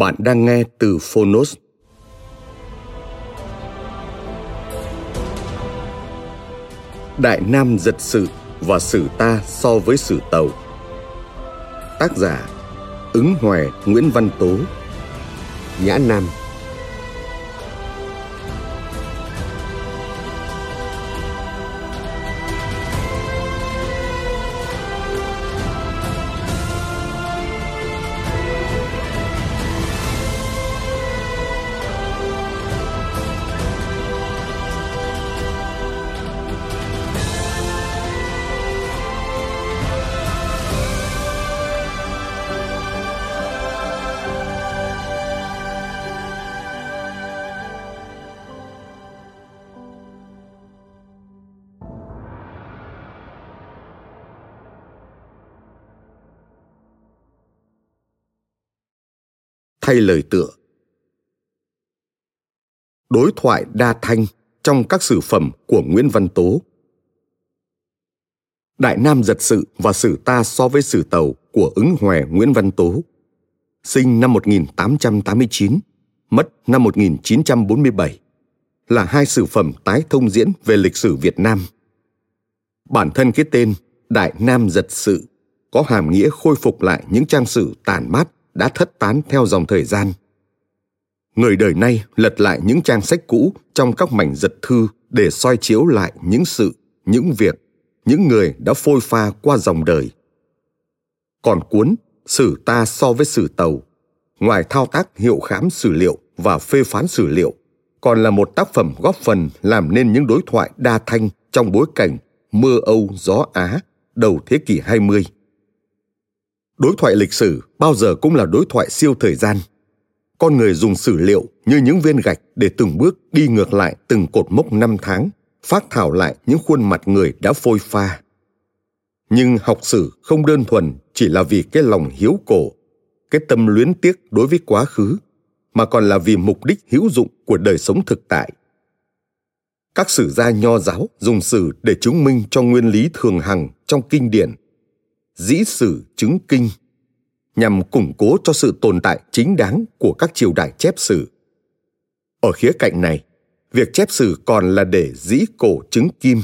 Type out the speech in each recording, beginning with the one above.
Bạn đang nghe từ Phonos. Đại Nam giật sự và sử ta so với sử tàu. Tác giả Ứng Hoài Nguyễn Văn Tố Nhã Nam thay lời tựa đối thoại đa thanh trong các sử phẩm của Nguyễn Văn Tố. Đại Nam giật sự và sử ta so với sử tàu của ứng hòe Nguyễn Văn Tố. Sinh năm 1889, mất năm 1947, là hai sử phẩm tái thông diễn về lịch sử Việt Nam. Bản thân cái tên Đại Nam giật sự có hàm nghĩa khôi phục lại những trang sử tàn mát đã thất tán theo dòng thời gian. Người đời nay lật lại những trang sách cũ trong các mảnh giật thư để soi chiếu lại những sự, những việc, những người đã phôi pha qua dòng đời. Còn cuốn Sử ta so với sử tàu, ngoài thao tác hiệu khám sử liệu và phê phán sử liệu, còn là một tác phẩm góp phần làm nên những đối thoại đa thanh trong bối cảnh mưa Âu gió Á đầu thế kỷ 20 đối thoại lịch sử bao giờ cũng là đối thoại siêu thời gian. Con người dùng sử liệu như những viên gạch để từng bước đi ngược lại từng cột mốc năm tháng, phát thảo lại những khuôn mặt người đã phôi pha. Nhưng học sử không đơn thuần chỉ là vì cái lòng hiếu cổ, cái tâm luyến tiếc đối với quá khứ, mà còn là vì mục đích hữu dụng của đời sống thực tại. Các sử gia nho giáo dùng sử để chứng minh cho nguyên lý thường hằng trong kinh điển dĩ sử chứng kinh nhằm củng cố cho sự tồn tại chính đáng của các triều đại chép sử. Ở khía cạnh này, việc chép sử còn là để dĩ cổ chứng kim,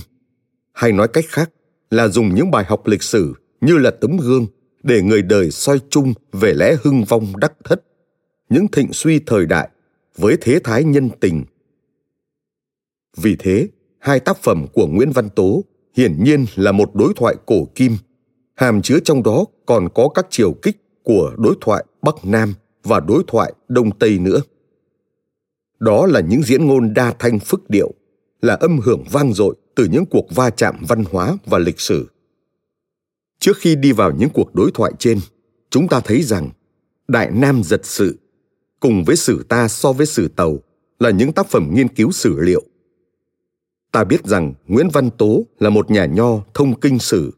hay nói cách khác là dùng những bài học lịch sử như là tấm gương để người đời soi chung về lẽ hưng vong đắc thất, những thịnh suy thời đại với thế thái nhân tình. Vì thế, hai tác phẩm của Nguyễn Văn Tố hiển nhiên là một đối thoại cổ kim hàm chứa trong đó còn có các chiều kích của đối thoại Bắc Nam và đối thoại Đông Tây nữa. Đó là những diễn ngôn đa thanh phức điệu, là âm hưởng vang dội từ những cuộc va chạm văn hóa và lịch sử. Trước khi đi vào những cuộc đối thoại trên, chúng ta thấy rằng Đại Nam giật sự cùng với sử ta so với sử tàu là những tác phẩm nghiên cứu sử liệu. Ta biết rằng Nguyễn Văn Tố là một nhà nho thông kinh sử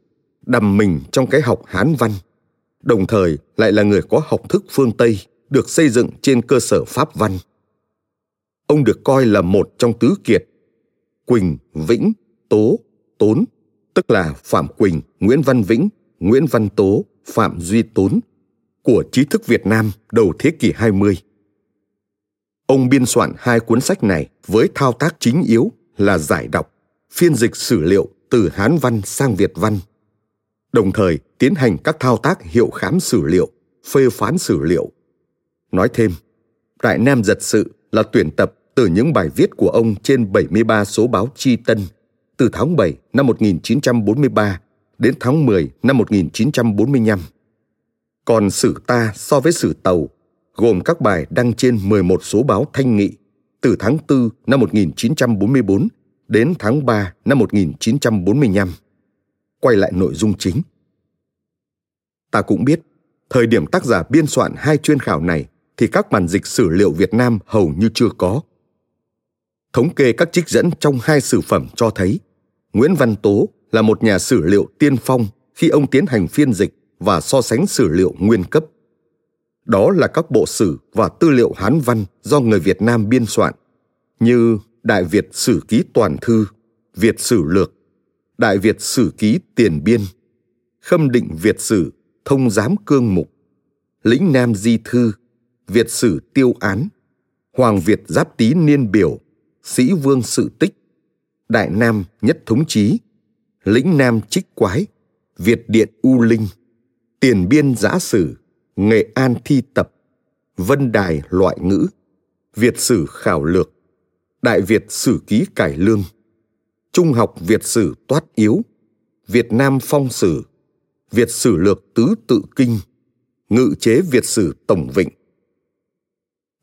đầm mình trong cái học Hán văn, đồng thời lại là người có học thức phương Tây được xây dựng trên cơ sở Pháp văn. Ông được coi là một trong tứ kiệt, Quỳnh, Vĩnh, Tố, Tốn, tức là Phạm Quỳnh, Nguyễn Văn Vĩnh, Nguyễn Văn Tố, Phạm Duy Tốn của trí thức Việt Nam đầu thế kỷ 20. Ông biên soạn hai cuốn sách này với thao tác chính yếu là giải đọc, phiên dịch sử liệu từ Hán văn sang Việt văn, đồng thời tiến hành các thao tác hiệu khám sử liệu, phê phán sử liệu. Nói thêm, Đại Nam Giật Sự là tuyển tập từ những bài viết của ông trên 73 số báo Chi Tân từ tháng 7 năm 1943 đến tháng 10 năm 1945. Còn sử ta so với sử tàu gồm các bài đăng trên 11 số báo thanh nghị từ tháng 4 năm 1944 đến tháng 3 năm 1945. Quay lại nội dung chính. Ta cũng biết, thời điểm tác giả biên soạn hai chuyên khảo này thì các bản dịch sử liệu Việt Nam hầu như chưa có. Thống kê các trích dẫn trong hai sử phẩm cho thấy Nguyễn Văn Tố là một nhà sử liệu tiên phong khi ông tiến hành phiên dịch và so sánh sử liệu nguyên cấp. Đó là các bộ sử và tư liệu Hán văn do người Việt Nam biên soạn, như Đại Việt Sử Ký Toàn Thư, Việt Sử Lược, Đại Việt Sử Ký Tiền Biên, Khâm Định Việt Sử, Thông Giám Cương Mục, Lĩnh Nam Di Thư, Việt Sử Tiêu Án, Hoàng Việt Giáp Tý Niên Biểu, Sĩ Vương Sự Tích, Đại Nam Nhất Thống Chí, Lĩnh Nam Trích Quái, Việt Điện U Linh, Tiền Biên Giã Sử, Nghệ An Thi Tập, Vân Đài Loại Ngữ, Việt Sử Khảo Lược, Đại Việt Sử Ký Cải Lương, Trung học Việt Sử Toát Yếu, Việt Nam Phong Sử, Việt Sử Lược Tứ Tự Kinh, Ngự chế Việt Sử Tổng Vịnh.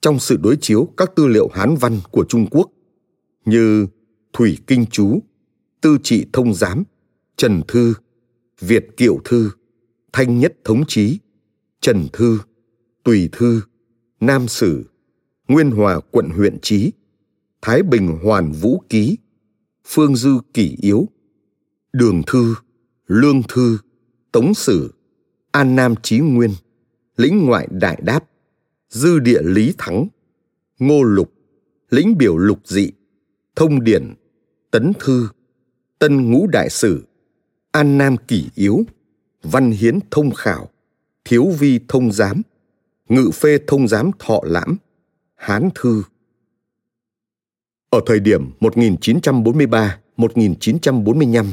Trong sự đối chiếu các tư liệu Hán văn của Trung Quốc như Thủy Kinh Chú, Tư Trị Thông Giám, Trần Thư, Việt Kiệu Thư, Thanh Nhất Thống Chí, Trần Thư, Tùy Thư, Nam Sử, Nguyên Hòa Quận huyện Chí, Thái Bình Hoàn Vũ Ký, Phương Dư Kỷ Yếu, Đường Thư, Lương Thư, Tống Sử, An Nam Chí Nguyên, Lĩnh Ngoại Đại Đáp, Dư Địa Lý Thắng, Ngô Lục, Lĩnh Biểu Lục Dị, Thông Điển, Tấn Thư, Tân Ngũ Đại Sử, An Nam Kỷ Yếu, Văn Hiến Thông Khảo, Thiếu Vi Thông Giám, Ngự Phê Thông Giám Thọ Lãm, Hán Thư. Ở thời điểm 1943-1945,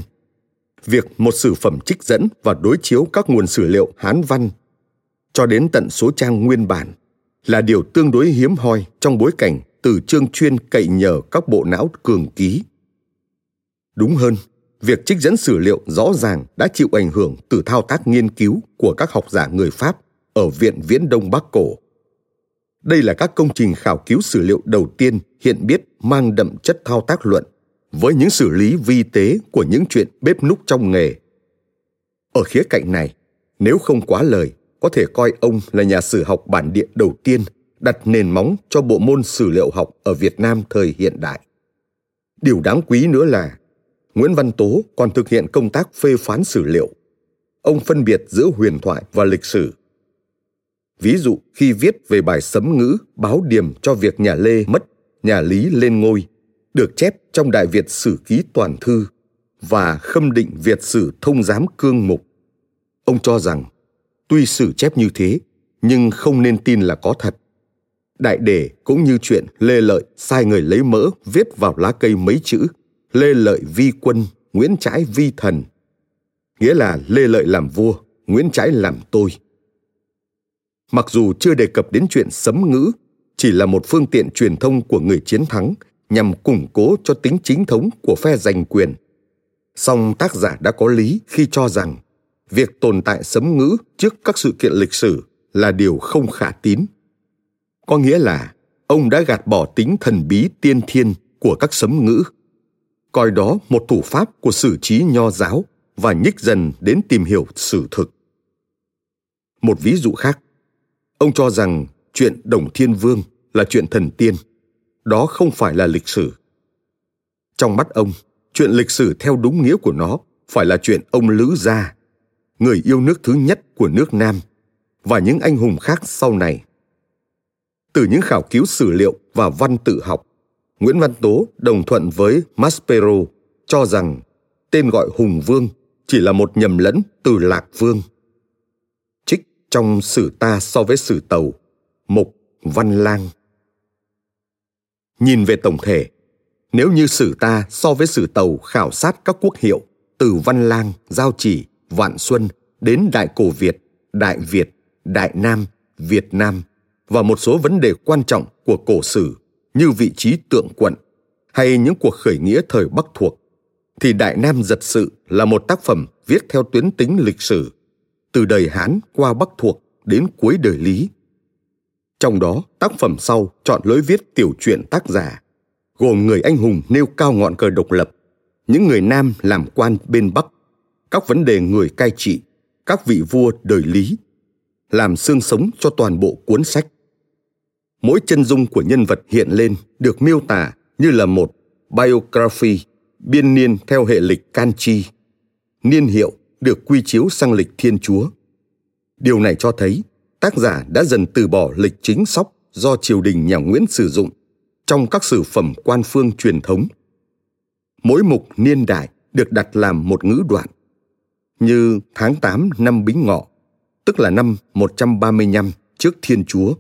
việc một sử phẩm trích dẫn và đối chiếu các nguồn sử liệu Hán văn cho đến tận số trang nguyên bản là điều tương đối hiếm hoi trong bối cảnh từ chương chuyên cậy nhờ các bộ não cường ký. Đúng hơn, việc trích dẫn sử liệu rõ ràng đã chịu ảnh hưởng từ thao tác nghiên cứu của các học giả người Pháp ở Viện Viễn Đông Bắc Cổ. Đây là các công trình khảo cứu sử liệu đầu tiên hiện biết mang đậm chất thao tác luận với những xử lý vi tế của những chuyện bếp núc trong nghề. Ở khía cạnh này, nếu không quá lời, có thể coi ông là nhà sử học bản địa đầu tiên đặt nền móng cho bộ môn sử liệu học ở Việt Nam thời hiện đại. Điều đáng quý nữa là Nguyễn Văn Tố còn thực hiện công tác phê phán sử liệu. Ông phân biệt giữa huyền thoại và lịch sử. Ví dụ khi viết về bài sấm ngữ báo điểm cho việc nhà Lê mất, nhà Lý lên ngôi, được chép trong Đại Việt Sử Ký Toàn Thư và khâm định Việt Sử Thông Giám Cương Mục. Ông cho rằng, tuy sử chép như thế, nhưng không nên tin là có thật. Đại đề cũng như chuyện Lê Lợi sai người lấy mỡ viết vào lá cây mấy chữ Lê Lợi vi quân, Nguyễn Trãi vi thần. Nghĩa là Lê Lợi làm vua, Nguyễn Trãi làm tôi. Mặc dù chưa đề cập đến chuyện sấm ngữ, chỉ là một phương tiện truyền thông của người chiến thắng nhằm củng cố cho tính chính thống của phe giành quyền. Song tác giả đã có lý khi cho rằng việc tồn tại sấm ngữ trước các sự kiện lịch sử là điều không khả tín. Có nghĩa là ông đã gạt bỏ tính thần bí tiên thiên của các sấm ngữ coi đó một thủ pháp của sử trí nho giáo và nhích dần đến tìm hiểu sử thực. Một ví dụ khác, ông cho rằng chuyện Đồng Thiên Vương là chuyện thần tiên, đó không phải là lịch sử. Trong mắt ông, chuyện lịch sử theo đúng nghĩa của nó phải là chuyện ông Lữ Gia, người yêu nước thứ nhất của nước Nam, và những anh hùng khác sau này. Từ những khảo cứu sử liệu và văn tự học, Nguyễn Văn Tố đồng thuận với Maspero cho rằng tên gọi Hùng Vương chỉ là một nhầm lẫn từ Lạc Vương. Trích trong sử ta so với sử tàu, Mục Văn Lang. Nhìn về tổng thể, nếu như sử ta so với sử tàu khảo sát các quốc hiệu từ Văn Lang, Giao Chỉ, Vạn Xuân đến Đại Cổ Việt, Đại Việt, Đại Nam, Việt Nam và một số vấn đề quan trọng của cổ sử như vị trí tượng quận hay những cuộc khởi nghĩa thời Bắc thuộc, thì Đại Nam Giật Sự là một tác phẩm viết theo tuyến tính lịch sử, từ đời Hán qua Bắc thuộc đến cuối đời Lý. Trong đó, tác phẩm sau chọn lối viết tiểu truyện tác giả, gồm người anh hùng nêu cao ngọn cờ độc lập, những người Nam làm quan bên Bắc, các vấn đề người cai trị, các vị vua đời Lý, làm xương sống cho toàn bộ cuốn sách. Mỗi chân dung của nhân vật hiện lên được miêu tả như là một biography biên niên theo hệ lịch can chi Niên hiệu được quy chiếu sang lịch Thiên Chúa. Điều này cho thấy tác giả đã dần từ bỏ lịch chính sóc do triều đình nhà Nguyễn sử dụng trong các sử phẩm quan phương truyền thống. Mỗi mục niên đại được đặt làm một ngữ đoạn, như tháng 8 năm Bính Ngọ, tức là năm 135 trước Thiên Chúa.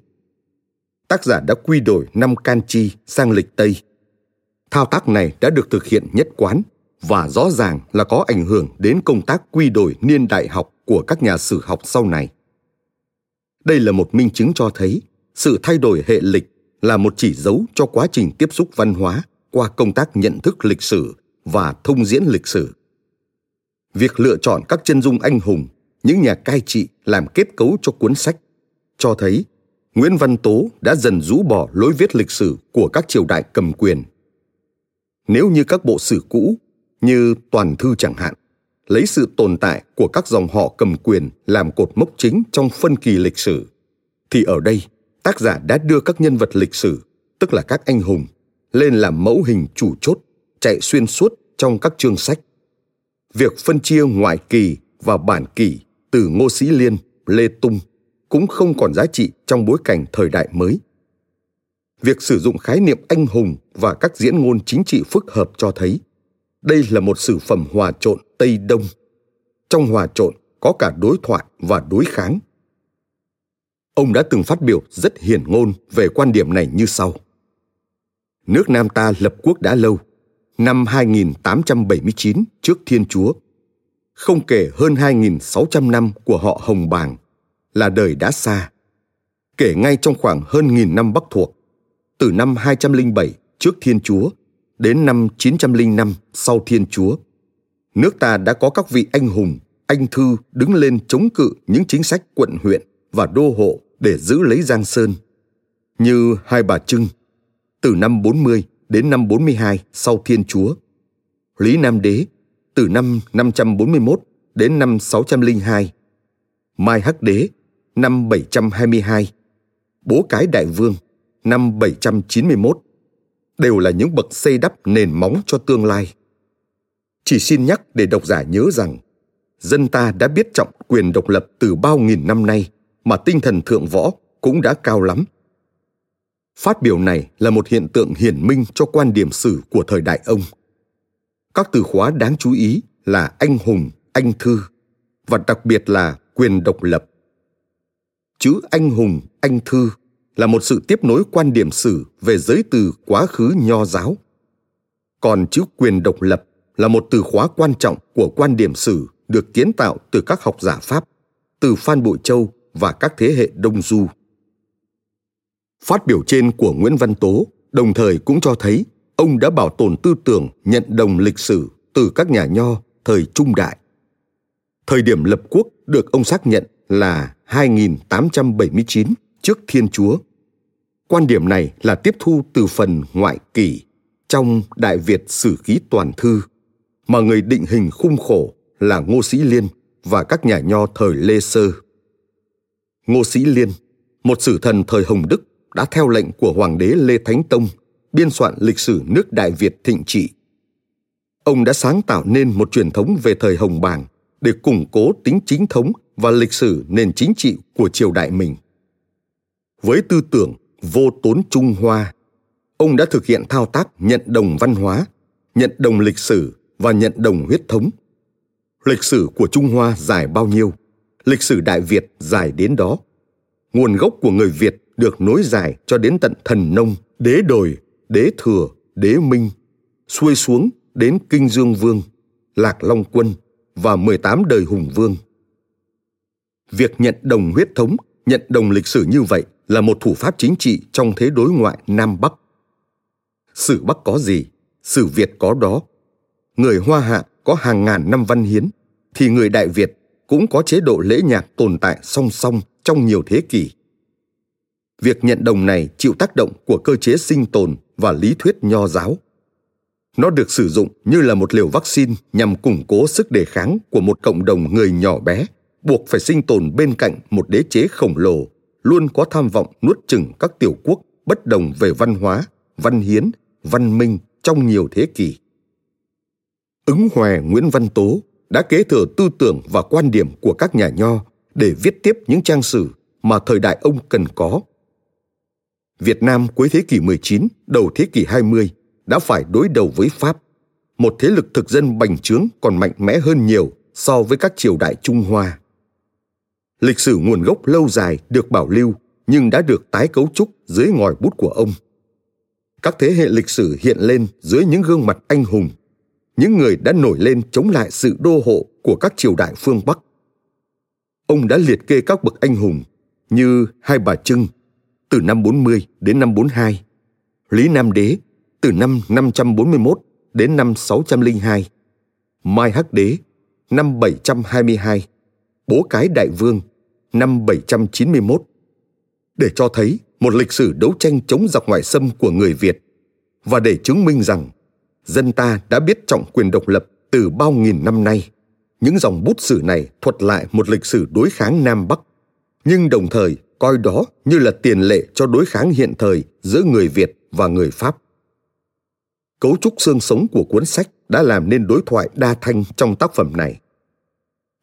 Tác giả đã quy đổi năm Can Chi sang lịch Tây. Thao tác này đã được thực hiện nhất quán và rõ ràng là có ảnh hưởng đến công tác quy đổi niên đại học của các nhà sử học sau này. Đây là một minh chứng cho thấy sự thay đổi hệ lịch là một chỉ dấu cho quá trình tiếp xúc văn hóa qua công tác nhận thức lịch sử và thông diễn lịch sử. Việc lựa chọn các chân dung anh hùng, những nhà cai trị làm kết cấu cho cuốn sách cho thấy Nguyễn Văn Tố đã dần rũ bỏ lối viết lịch sử của các triều đại cầm quyền. Nếu như các bộ sử cũ như Toàn Thư chẳng hạn, lấy sự tồn tại của các dòng họ cầm quyền làm cột mốc chính trong phân kỳ lịch sử, thì ở đây tác giả đã đưa các nhân vật lịch sử, tức là các anh hùng, lên làm mẫu hình chủ chốt, chạy xuyên suốt trong các chương sách. Việc phân chia ngoại kỳ và bản kỳ từ Ngô Sĩ Liên, Lê Tung cũng không còn giá trị trong bối cảnh thời đại mới. Việc sử dụng khái niệm anh hùng và các diễn ngôn chính trị phức hợp cho thấy đây là một sử phẩm hòa trộn Tây Đông. Trong hòa trộn có cả đối thoại và đối kháng. Ông đã từng phát biểu rất hiển ngôn về quan điểm này như sau. Nước Nam ta lập quốc đã lâu, năm 2879 trước Thiên Chúa. Không kể hơn 2.600 năm của họ Hồng Bàng, là đời đã xa. Kể ngay trong khoảng hơn nghìn năm Bắc thuộc, từ năm 207 trước Thiên Chúa đến năm 905 sau Thiên Chúa, nước ta đã có các vị anh hùng, anh thư đứng lên chống cự những chính sách quận huyện và đô hộ để giữ lấy Giang Sơn, như Hai Bà Trưng, từ năm 40 đến năm 42 sau Thiên Chúa, Lý Nam Đế, từ năm 541 đến năm 602, Mai Hắc Đế, năm 722, Bố Cái Đại Vương, năm 791, đều là những bậc xây đắp nền móng cho tương lai. Chỉ xin nhắc để độc giả nhớ rằng, dân ta đã biết trọng quyền độc lập từ bao nghìn năm nay mà tinh thần thượng võ cũng đã cao lắm. Phát biểu này là một hiện tượng hiển minh cho quan điểm sử của thời đại ông. Các từ khóa đáng chú ý là anh hùng, anh thư và đặc biệt là quyền độc lập. Chữ anh hùng, anh thư là một sự tiếp nối quan điểm sử về giới từ quá khứ nho giáo. Còn chữ quyền độc lập là một từ khóa quan trọng của quan điểm sử được kiến tạo từ các học giả Pháp, từ Phan Bội Châu và các thế hệ Đông Du. Phát biểu trên của Nguyễn Văn Tố đồng thời cũng cho thấy ông đã bảo tồn tư tưởng nhận đồng lịch sử từ các nhà nho thời trung đại. Thời điểm lập quốc được ông xác nhận là 2879 trước Thiên Chúa. Quan điểm này là tiếp thu từ phần ngoại kỷ trong Đại Việt Sử Ký Toàn Thư, mà người định hình khung khổ là Ngô Sĩ Liên và các nhà nho thời Lê Sơ. Ngô Sĩ Liên, một sử thần thời Hồng Đức đã theo lệnh của Hoàng đế Lê Thánh Tông biên soạn lịch sử nước Đại Việt thịnh trị. Ông đã sáng tạo nên một truyền thống về thời Hồng Bàng để củng cố tính chính thống và lịch sử nền chính trị của triều đại mình. Với tư tưởng vô tốn Trung Hoa, ông đã thực hiện thao tác nhận đồng văn hóa, nhận đồng lịch sử và nhận đồng huyết thống. Lịch sử của Trung Hoa dài bao nhiêu, lịch sử Đại Việt dài đến đó. Nguồn gốc của người Việt được nối dài cho đến tận thần nông, đế đồi, đế thừa, đế minh, xuôi xuống đến Kinh Dương Vương, Lạc Long Quân và 18 đời hùng vương. Việc nhận đồng huyết thống, nhận đồng lịch sử như vậy là một thủ pháp chính trị trong thế đối ngoại Nam Bắc. Sử Bắc có gì, sử Việt có đó. Người Hoa Hạ có hàng ngàn năm văn hiến, thì người Đại Việt cũng có chế độ lễ nhạc tồn tại song song trong nhiều thế kỷ. Việc nhận đồng này chịu tác động của cơ chế sinh tồn và lý thuyết nho giáo. Nó được sử dụng như là một liều vaccine nhằm củng cố sức đề kháng của một cộng đồng người nhỏ bé, buộc phải sinh tồn bên cạnh một đế chế khổng lồ, luôn có tham vọng nuốt chừng các tiểu quốc bất đồng về văn hóa, văn hiến, văn minh trong nhiều thế kỷ. Ứng Hòa Nguyễn Văn Tố đã kế thừa tư tưởng và quan điểm của các nhà nho để viết tiếp những trang sử mà thời đại ông cần có. Việt Nam cuối thế kỷ 19, đầu thế kỷ 20 đã phải đối đầu với Pháp, một thế lực thực dân bành trướng còn mạnh mẽ hơn nhiều so với các triều đại Trung Hoa. Lịch sử nguồn gốc lâu dài được bảo lưu nhưng đã được tái cấu trúc dưới ngòi bút của ông. Các thế hệ lịch sử hiện lên dưới những gương mặt anh hùng những người đã nổi lên chống lại sự đô hộ của các triều đại phương Bắc. Ông đã liệt kê các bậc anh hùng như Hai Bà Trưng từ năm 40 đến năm 42, Lý Nam Đế từ năm 541 đến năm 602, Mai Hắc Đế năm 722, Bố Cái Đại Vương năm 791, để cho thấy một lịch sử đấu tranh chống giặc ngoại xâm của người Việt và để chứng minh rằng dân ta đã biết trọng quyền độc lập từ bao nghìn năm nay. Những dòng bút sử này thuật lại một lịch sử đối kháng Nam Bắc, nhưng đồng thời coi đó như là tiền lệ cho đối kháng hiện thời giữa người Việt và người Pháp. Cấu trúc xương sống của cuốn sách đã làm nên đối thoại đa thanh trong tác phẩm này.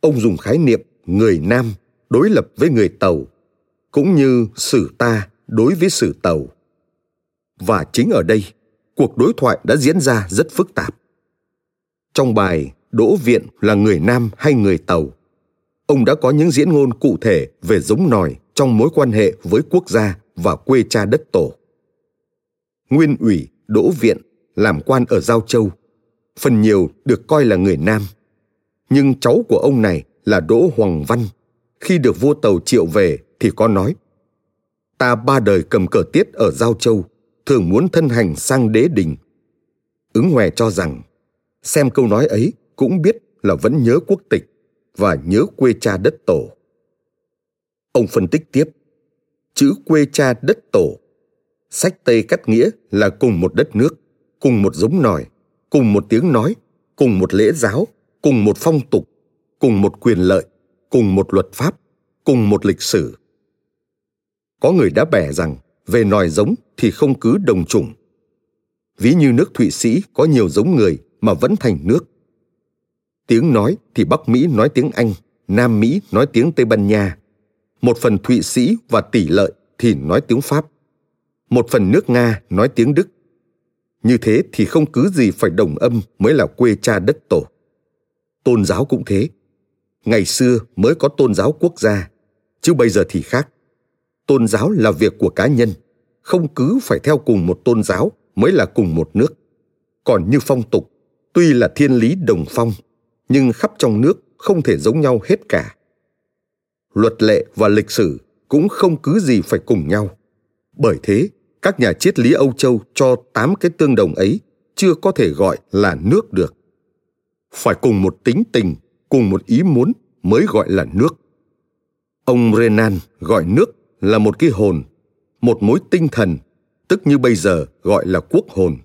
Ông dùng khái niệm người Nam đối lập với người Tàu, cũng như sử ta đối với sử Tàu. Và chính ở đây, cuộc đối thoại đã diễn ra rất phức tạp. Trong bài Đỗ Viện là người Nam hay người Tàu, ông đã có những diễn ngôn cụ thể về giống nòi trong mối quan hệ với quốc gia và quê cha đất tổ. Nguyên ủy Đỗ Viện làm quan ở Giao Châu, phần nhiều được coi là người Nam. Nhưng cháu của ông này là Đỗ Hoàng Văn, khi được vua Tàu triệu về thì có nói Ta ba đời cầm cờ tiết ở Giao Châu thường muốn thân hành sang đế đình. Ứng Hòe cho rằng, xem câu nói ấy cũng biết là vẫn nhớ quốc tịch và nhớ quê cha đất tổ. Ông phân tích tiếp, chữ quê cha đất tổ, sách Tây cắt nghĩa là cùng một đất nước, cùng một giống nòi, cùng một tiếng nói, cùng một lễ giáo, cùng một phong tục, cùng một quyền lợi, cùng một luật pháp, cùng một lịch sử. Có người đã bẻ rằng về nòi giống thì không cứ đồng chủng. Ví như nước Thụy Sĩ có nhiều giống người mà vẫn thành nước. Tiếng nói thì Bắc Mỹ nói tiếng Anh, Nam Mỹ nói tiếng Tây Ban Nha. Một phần Thụy Sĩ và tỷ lợi thì nói tiếng Pháp. Một phần nước Nga nói tiếng Đức. Như thế thì không cứ gì phải đồng âm mới là quê cha đất tổ. Tôn giáo cũng thế. Ngày xưa mới có tôn giáo quốc gia, chứ bây giờ thì khác tôn giáo là việc của cá nhân, không cứ phải theo cùng một tôn giáo mới là cùng một nước. Còn như phong tục, tuy là thiên lý đồng phong, nhưng khắp trong nước không thể giống nhau hết cả. Luật lệ và lịch sử cũng không cứ gì phải cùng nhau. Bởi thế, các nhà triết lý âu châu cho tám cái tương đồng ấy chưa có thể gọi là nước được. Phải cùng một tính tình, cùng một ý muốn mới gọi là nước. Ông renan gọi nước là một cái hồn, một mối tinh thần, tức như bây giờ gọi là quốc hồn.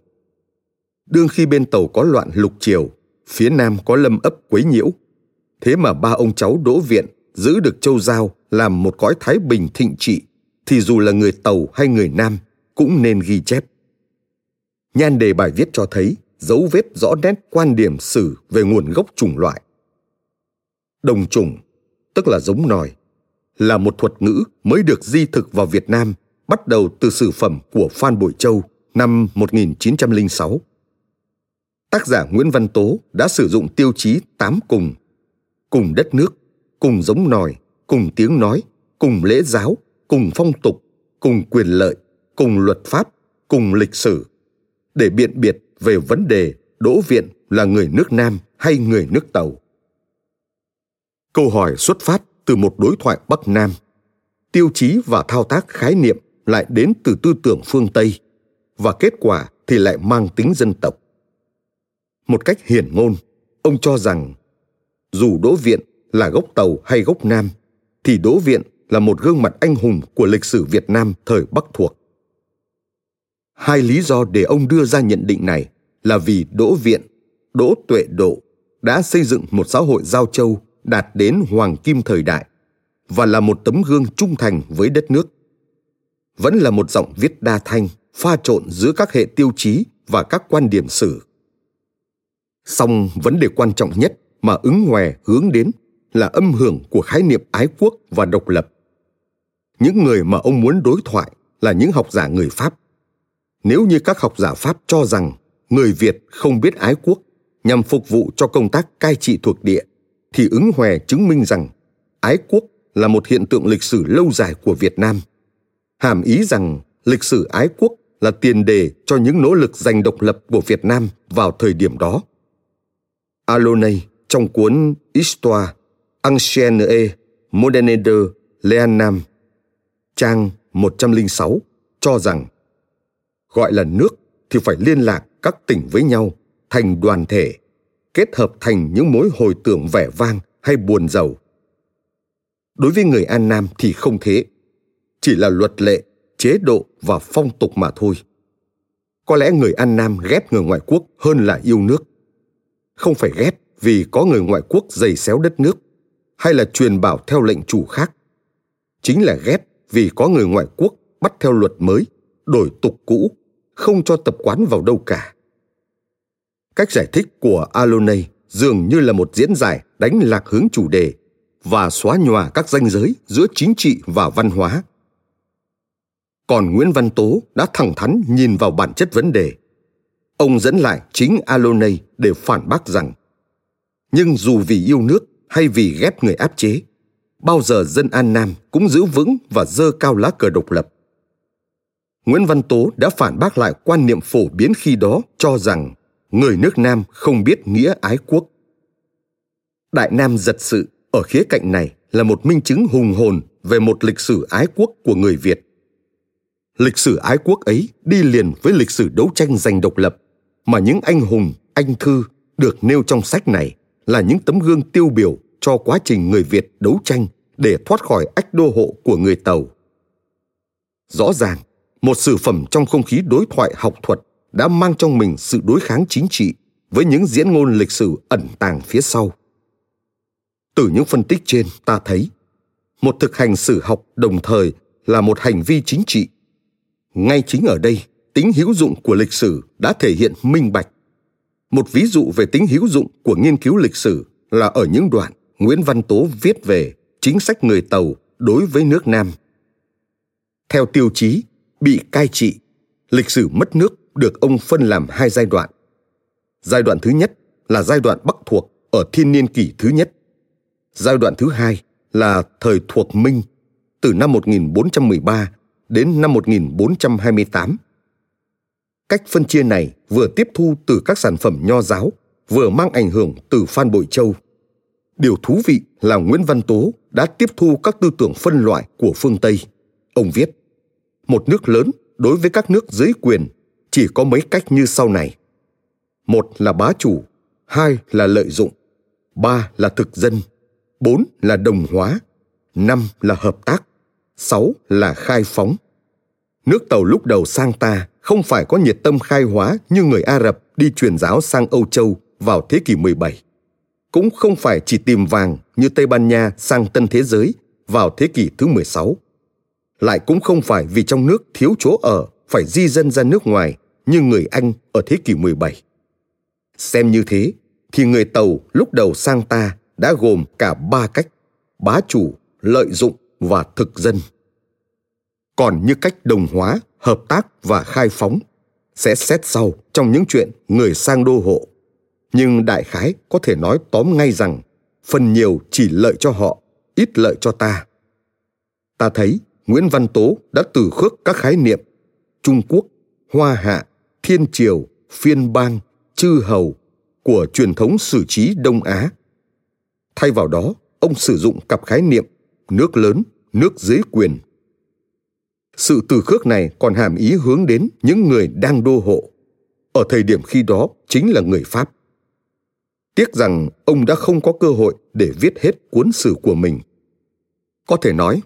Đương khi bên tàu có loạn lục triều, phía nam có lâm ấp quấy nhiễu, thế mà ba ông cháu đỗ viện giữ được châu giao làm một cõi thái bình thịnh trị, thì dù là người tàu hay người nam cũng nên ghi chép. Nhan đề bài viết cho thấy dấu vết rõ nét quan điểm sử về nguồn gốc chủng loại. Đồng chủng, tức là giống nòi là một thuật ngữ mới được di thực vào Việt Nam bắt đầu từ sử phẩm của Phan Bội Châu năm 1906. Tác giả Nguyễn Văn Tố đã sử dụng tiêu chí tám cùng, cùng đất nước, cùng giống nòi, cùng tiếng nói, cùng lễ giáo, cùng phong tục, cùng quyền lợi, cùng luật pháp, cùng lịch sử, để biện biệt về vấn đề Đỗ Viện là người nước Nam hay người nước Tàu. Câu hỏi xuất phát từ một đối thoại Bắc Nam. Tiêu chí và thao tác khái niệm lại đến từ tư tưởng phương Tây và kết quả thì lại mang tính dân tộc. Một cách hiển ngôn, ông cho rằng dù Đỗ Viện là gốc Tàu hay gốc Nam, thì Đỗ Viện là một gương mặt anh hùng của lịch sử Việt Nam thời Bắc thuộc. Hai lý do để ông đưa ra nhận định này là vì Đỗ Viện, Đỗ Tuệ Độ đã xây dựng một xã hội giao châu đạt đến hoàng kim thời đại và là một tấm gương trung thành với đất nước. Vẫn là một giọng viết đa thanh, pha trộn giữa các hệ tiêu chí và các quan điểm sử. Song vấn đề quan trọng nhất mà ứng hòe hướng đến là âm hưởng của khái niệm ái quốc và độc lập. Những người mà ông muốn đối thoại là những học giả người Pháp. Nếu như các học giả Pháp cho rằng người Việt không biết ái quốc nhằm phục vụ cho công tác cai trị thuộc địa, thì ứng hòa chứng minh rằng ái quốc là một hiện tượng lịch sử lâu dài của Việt Nam. Hàm ý rằng lịch sử ái quốc là tiền đề cho những nỗ lực giành độc lập của Việt Nam vào thời điểm đó. Alonay trong cuốn Histoire ancienne et moderne de l'Eanam, trang 106, cho rằng gọi là nước thì phải liên lạc các tỉnh với nhau thành đoàn thể, kết hợp thành những mối hồi tưởng vẻ vang hay buồn giàu. Đối với người An Nam thì không thế, chỉ là luật lệ, chế độ và phong tục mà thôi. Có lẽ người An Nam ghét người ngoại quốc hơn là yêu nước. Không phải ghét vì có người ngoại quốc dày xéo đất nước, hay là truyền bảo theo lệnh chủ khác. Chính là ghét vì có người ngoại quốc bắt theo luật mới, đổi tục cũ, không cho tập quán vào đâu cả. Cách giải thích của Aloney dường như là một diễn giải đánh lạc hướng chủ đề và xóa nhòa các ranh giới giữa chính trị và văn hóa. Còn Nguyễn Văn Tố đã thẳng thắn nhìn vào bản chất vấn đề. Ông dẫn lại chính Aloney để phản bác rằng nhưng dù vì yêu nước hay vì ghét người áp chế, bao giờ dân An Nam cũng giữ vững và dơ cao lá cờ độc lập. Nguyễn Văn Tố đã phản bác lại quan niệm phổ biến khi đó cho rằng người nước Nam không biết nghĩa ái quốc. Đại Nam giật sự ở khía cạnh này là một minh chứng hùng hồn về một lịch sử ái quốc của người Việt. Lịch sử ái quốc ấy đi liền với lịch sử đấu tranh giành độc lập mà những anh hùng, anh thư được nêu trong sách này là những tấm gương tiêu biểu cho quá trình người Việt đấu tranh để thoát khỏi ách đô hộ của người Tàu. Rõ ràng, một sử phẩm trong không khí đối thoại học thuật đã mang trong mình sự đối kháng chính trị với những diễn ngôn lịch sử ẩn tàng phía sau. Từ những phân tích trên ta thấy, một thực hành sử học đồng thời là một hành vi chính trị. Ngay chính ở đây, tính hữu dụng của lịch sử đã thể hiện minh bạch. Một ví dụ về tính hữu dụng của nghiên cứu lịch sử là ở những đoạn Nguyễn Văn Tố viết về chính sách người Tàu đối với nước Nam. Theo tiêu chí bị cai trị, lịch sử mất nước được ông phân làm hai giai đoạn. Giai đoạn thứ nhất là giai đoạn Bắc thuộc ở thiên niên kỷ thứ nhất. Giai đoạn thứ hai là thời thuộc Minh từ năm 1413 đến năm 1428. Cách phân chia này vừa tiếp thu từ các sản phẩm nho giáo, vừa mang ảnh hưởng từ Phan Bội Châu. Điều thú vị là Nguyễn Văn Tố đã tiếp thu các tư tưởng phân loại của phương Tây. Ông viết, một nước lớn đối với các nước dưới quyền chỉ có mấy cách như sau này. Một là bá chủ, hai là lợi dụng, ba là thực dân, bốn là đồng hóa, năm là hợp tác, sáu là khai phóng. Nước Tàu lúc đầu sang ta không phải có nhiệt tâm khai hóa như người Ả Rập đi truyền giáo sang Âu Châu vào thế kỷ 17. Cũng không phải chỉ tìm vàng như Tây Ban Nha sang Tân Thế Giới vào thế kỷ thứ 16. Lại cũng không phải vì trong nước thiếu chỗ ở phải di dân ra nước ngoài như người Anh ở thế kỷ 17. Xem như thế, thì người Tàu lúc đầu sang ta đã gồm cả ba cách, bá chủ, lợi dụng và thực dân. Còn như cách đồng hóa, hợp tác và khai phóng sẽ xét sau trong những chuyện người sang đô hộ. Nhưng đại khái có thể nói tóm ngay rằng phần nhiều chỉ lợi cho họ, ít lợi cho ta. Ta thấy Nguyễn Văn Tố đã từ khước các khái niệm Trung Quốc, Hoa Hạ, Thiên Triều, Phiên Bang, Chư Hầu, của truyền thống sử trí Đông Á. Thay vào đó, ông sử dụng cặp khái niệm nước lớn, nước dưới quyền. Sự từ khước này còn hàm ý hướng đến những người đang đô hộ. Ở thời điểm khi đó chính là người Pháp. Tiếc rằng ông đã không có cơ hội để viết hết cuốn sử của mình. Có thể nói,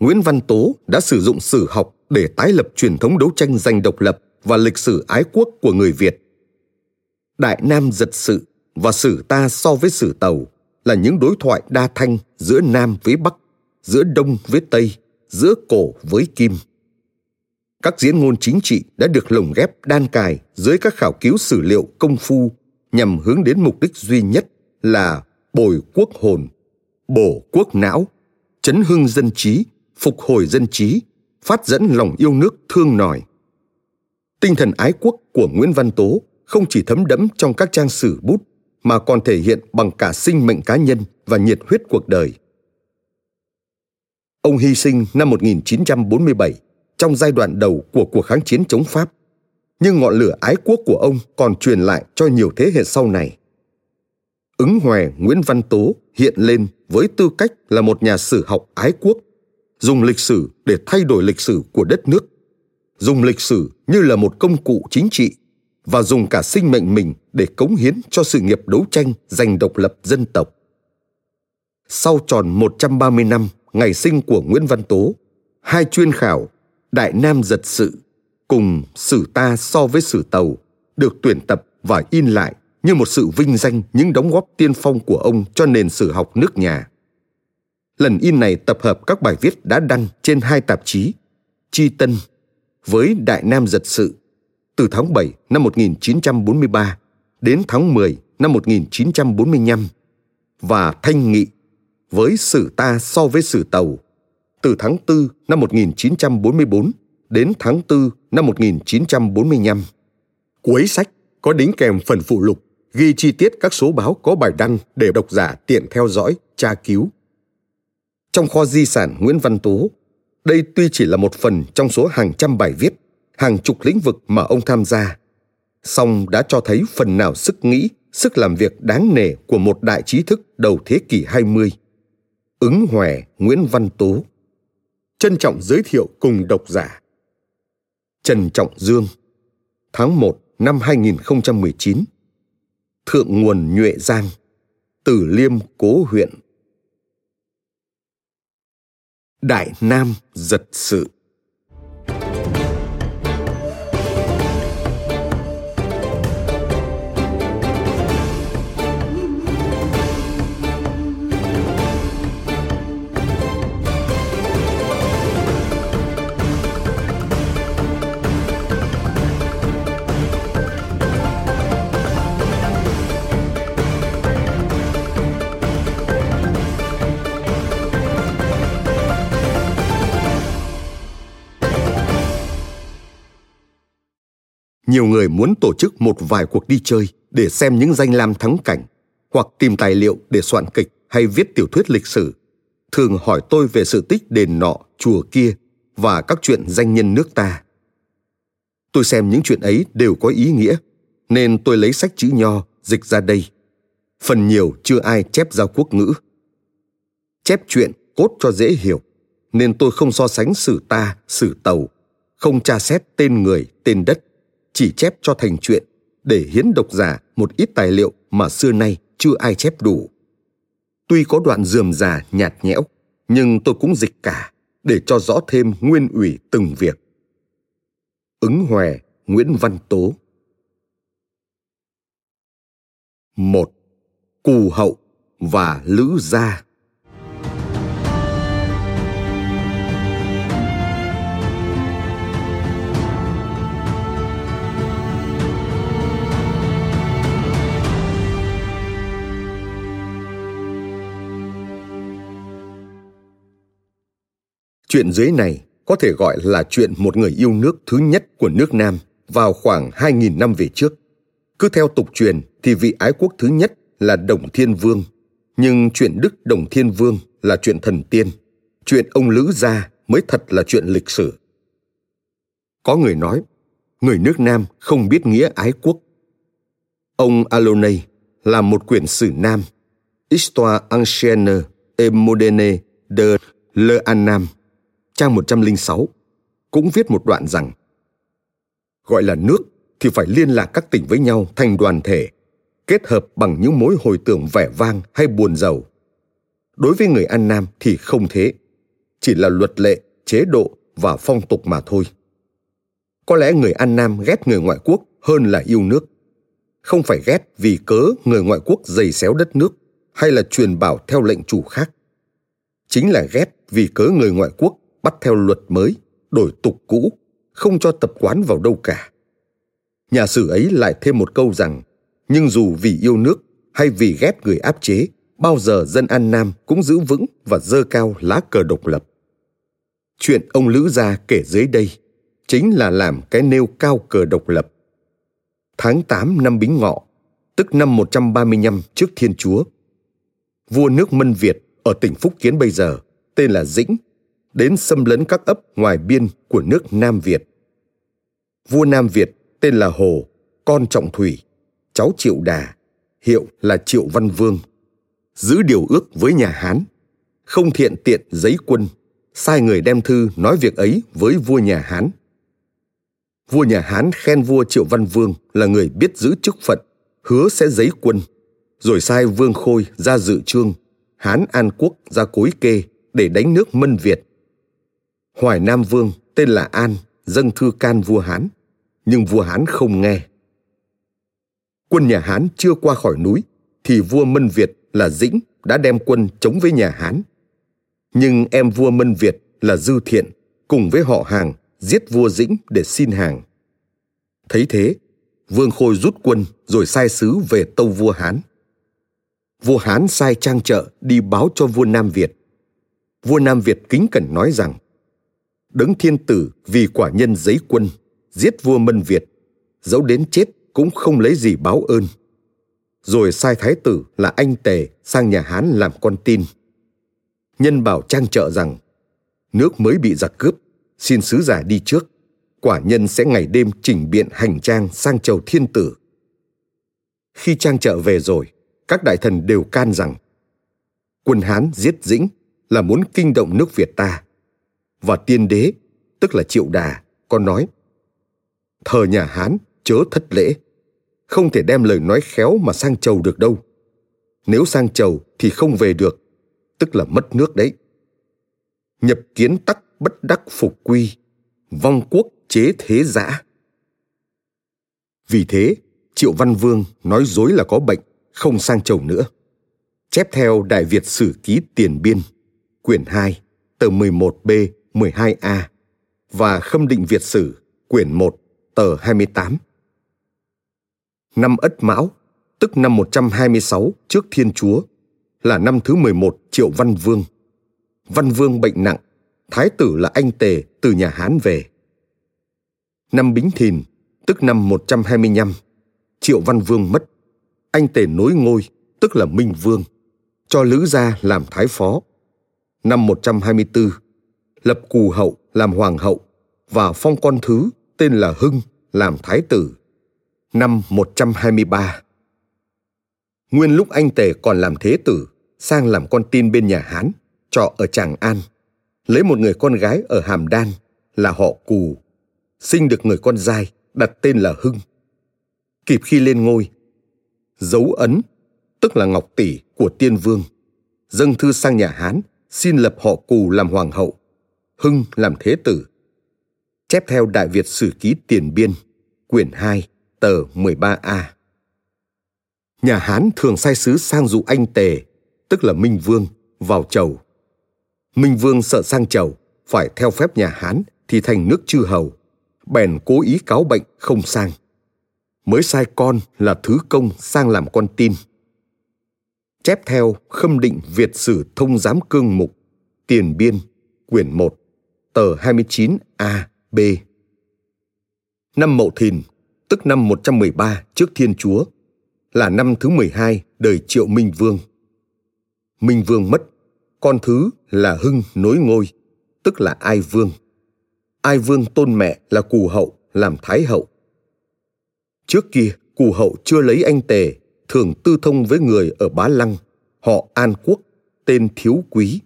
Nguyễn Văn Tố đã sử dụng sử học để tái lập truyền thống đấu tranh giành độc lập và lịch sử ái quốc của người Việt. Đại Nam giật sự và sử ta so với sử Tàu là những đối thoại đa thanh giữa Nam với Bắc, giữa Đông với Tây, giữa cổ với Kim. Các diễn ngôn chính trị đã được lồng ghép đan cài dưới các khảo cứu sử liệu công phu nhằm hướng đến mục đích duy nhất là bồi quốc hồn, bổ quốc não, chấn hưng dân trí, phục hồi dân trí, phát dẫn lòng yêu nước thương nòi. Tinh thần ái quốc của Nguyễn Văn Tố không chỉ thấm đẫm trong các trang sử bút mà còn thể hiện bằng cả sinh mệnh cá nhân và nhiệt huyết cuộc đời. Ông hy sinh năm 1947 trong giai đoạn đầu của cuộc kháng chiến chống Pháp, nhưng ngọn lửa ái quốc của ông còn truyền lại cho nhiều thế hệ sau này. Ứng Hòe Nguyễn Văn Tố hiện lên với tư cách là một nhà sử học ái quốc, dùng lịch sử để thay đổi lịch sử của đất nước, dùng lịch sử như là một công cụ chính trị và dùng cả sinh mệnh mình để cống hiến cho sự nghiệp đấu tranh giành độc lập dân tộc. Sau tròn 130 năm ngày sinh của Nguyễn Văn Tố, hai chuyên khảo Đại Nam giật sự cùng Sử ta so với Sử Tàu được tuyển tập và in lại như một sự vinh danh những đóng góp tiên phong của ông cho nền sử học nước nhà. Lần in này tập hợp các bài viết đã đăng trên hai tạp chí, Chi Tân với Đại Nam giật sự từ tháng 7 năm 1943 đến tháng 10 năm 1945 và Thanh Nghị với Sử ta so với Sử Tàu từ tháng 4 năm 1944 đến tháng 4 năm 1945. Cuối sách có đính kèm phần phụ lục ghi chi tiết các số báo có bài đăng để độc giả tiện theo dõi, tra cứu. Trong kho di sản Nguyễn Văn Tố, đây tuy chỉ là một phần trong số hàng trăm bài viết, hàng chục lĩnh vực mà ông tham gia, song đã cho thấy phần nào sức nghĩ, sức làm việc đáng nể của một đại trí thức đầu thế kỷ 20. Ứng Hòe Nguyễn Văn Tố Trân trọng giới thiệu cùng độc giả. Trần Trọng Dương. Tháng 1 năm 2019 Thượng nguồn Nhuệ Giang. Tử Liêm Cố huyện. Đại Nam giật sự. Nhiều người muốn tổ chức một vài cuộc đi chơi để xem những danh lam thắng cảnh, hoặc tìm tài liệu để soạn kịch hay viết tiểu thuyết lịch sử. Thường hỏi tôi về sự tích đền nọ, chùa kia và các chuyện danh nhân nước ta. Tôi xem những chuyện ấy đều có ý nghĩa, nên tôi lấy sách chữ nho dịch ra đây. Phần nhiều chưa ai chép ra quốc ngữ. Chép chuyện cốt cho dễ hiểu, nên tôi không so sánh sử ta, sử tàu, không tra xét tên người, tên đất chỉ chép cho thành chuyện để hiến độc giả một ít tài liệu mà xưa nay chưa ai chép đủ. Tuy có đoạn dườm già nhạt nhẽo, nhưng tôi cũng dịch cả để cho rõ thêm nguyên ủy từng việc. Ứng Hòe Nguyễn Văn Tố một Cù Hậu và Lữ Gia Chuyện dưới này có thể gọi là chuyện một người yêu nước thứ nhất của nước Nam vào khoảng 2.000 năm về trước. Cứ theo tục truyền thì vị ái quốc thứ nhất là Đồng Thiên Vương, nhưng chuyện Đức Đồng Thiên Vương là chuyện thần tiên, chuyện ông Lữ Gia mới thật là chuyện lịch sử. Có người nói, người nước Nam không biết nghĩa ái quốc. Ông Alonay là một quyển sử nam, Histoire ancienne et moderne de l'Annam, trang 106, cũng viết một đoạn rằng gọi là nước thì phải liên lạc các tỉnh với nhau thành đoàn thể, kết hợp bằng những mối hồi tưởng vẻ vang hay buồn giàu. Đối với người An Nam thì không thế, chỉ là luật lệ, chế độ và phong tục mà thôi. Có lẽ người An Nam ghét người ngoại quốc hơn là yêu nước. Không phải ghét vì cớ người ngoại quốc dày xéo đất nước hay là truyền bảo theo lệnh chủ khác. Chính là ghét vì cớ người ngoại quốc bắt theo luật mới, đổi tục cũ, không cho tập quán vào đâu cả. Nhà sử ấy lại thêm một câu rằng, nhưng dù vì yêu nước hay vì ghét người áp chế, bao giờ dân An Nam cũng giữ vững và dơ cao lá cờ độc lập. Chuyện ông Lữ Gia kể dưới đây chính là làm cái nêu cao cờ độc lập. Tháng 8 năm Bính Ngọ, tức năm 135 trước Thiên Chúa, vua nước Mân Việt ở tỉnh Phúc Kiến bây giờ, tên là Dĩnh, đến xâm lấn các ấp ngoài biên của nước Nam Việt. Vua Nam Việt tên là Hồ, con Trọng Thủy, cháu Triệu Đà, hiệu là Triệu Văn Vương. Giữ điều ước với nhà Hán, không thiện tiện giấy quân, sai người đem thư nói việc ấy với vua nhà Hán. Vua nhà Hán khen vua Triệu Văn Vương là người biết giữ chức phận, hứa sẽ giấy quân, rồi sai Vương Khôi ra dự trương, Hán An Quốc ra cối kê để đánh nước Mân Việt. Hoài Nam Vương tên là An, dâng thư can vua Hán, nhưng vua Hán không nghe. Quân nhà Hán chưa qua khỏi núi, thì vua Mân Việt là Dĩnh đã đem quân chống với nhà Hán. Nhưng em vua Mân Việt là Dư Thiện cùng với họ hàng giết vua Dĩnh để xin hàng. Thấy thế, Vương Khôi rút quân rồi sai sứ về tâu vua Hán. Vua Hán sai trang trợ đi báo cho vua Nam Việt. Vua Nam Việt kính cẩn nói rằng Đấng thiên tử vì quả nhân giấy quân giết vua Mân Việt, dẫu đến chết cũng không lấy gì báo ơn. Rồi sai thái tử là anh Tề sang nhà Hán làm con tin. Nhân bảo trang trợ rằng, nước mới bị giặc cướp, xin sứ giả đi trước, quả nhân sẽ ngày đêm chỉnh biện hành trang sang chầu thiên tử. Khi trang trợ về rồi, các đại thần đều can rằng quân Hán giết Dĩnh là muốn kinh động nước Việt ta. Và tiên đế, tức là Triệu Đà, con nói thờ nhà Hán chớ thất lễ, không thể đem lời nói khéo mà sang chầu được đâu. Nếu sang chầu thì không về được, tức là mất nước đấy. Nhập kiến tắc bất đắc phục quy, vong quốc chế thế giã. Vì thế, Triệu Văn Vương nói dối là có bệnh, không sang chầu nữa. Chép theo Đại Việt Sử Ký Tiền Biên, quyển 2, tờ 11B, 12A và Khâm định Việt Sử, quyển 1, tờ 28. Năm Ất Mão, tức năm 126 trước Thiên Chúa, là năm thứ 11 Triệu Văn Vương. Văn Vương bệnh nặng, thái tử là anh Tề từ nhà Hán về. Năm Bính Thìn, tức năm 125, Triệu Văn Vương mất. Anh Tề nối ngôi, tức là Minh Vương, cho Lữ Gia làm thái phó. Năm 124, lập Cù Hậu làm hoàng hậu và phong con thứ tên là Hưng làm thái tử. Năm 123 Nguyên lúc anh Tề còn làm thế tử, sang làm con tin bên nhà Hán, trọ ở Tràng An, lấy một người con gái ở Hàm Đan là họ Cù, sinh được người con trai đặt tên là Hưng. Kịp khi lên ngôi, dấu ấn, tức là ngọc tỷ của tiên vương, dâng thư sang nhà Hán xin lập họ Cù làm hoàng hậu, Hưng làm thế tử chép theo Đại Việt Sử Ký Tiền Biên, quyển 2, tờ 13A. Nhà Hán thường sai sứ sang dụ anh Tề, tức là Minh Vương, vào chầu. Minh Vương sợ sang chầu, phải theo phép nhà Hán thì thành nước chư hầu, bèn cố ý cáo bệnh không sang. Mới sai con là Thứ Công sang làm con tin. Chép theo Khâm định Việt Sử Thông Giám Cương Mục, Tiền Biên, quyển 1, tờ 29A, B. Năm Mậu Thìn, tức năm 113 trước Thiên Chúa, là năm thứ 12 đời Triệu Minh Vương. Minh Vương mất, con thứ là Hưng nối ngôi, tức là Ai Vương. Ai Vương tôn mẹ là Cù Hậu làm Thái Hậu. Trước kia, Cù Hậu chưa lấy anh Tề, thường tư thông với người ở Bá Lăng, họ An Quốc, tên Thiếu Quý.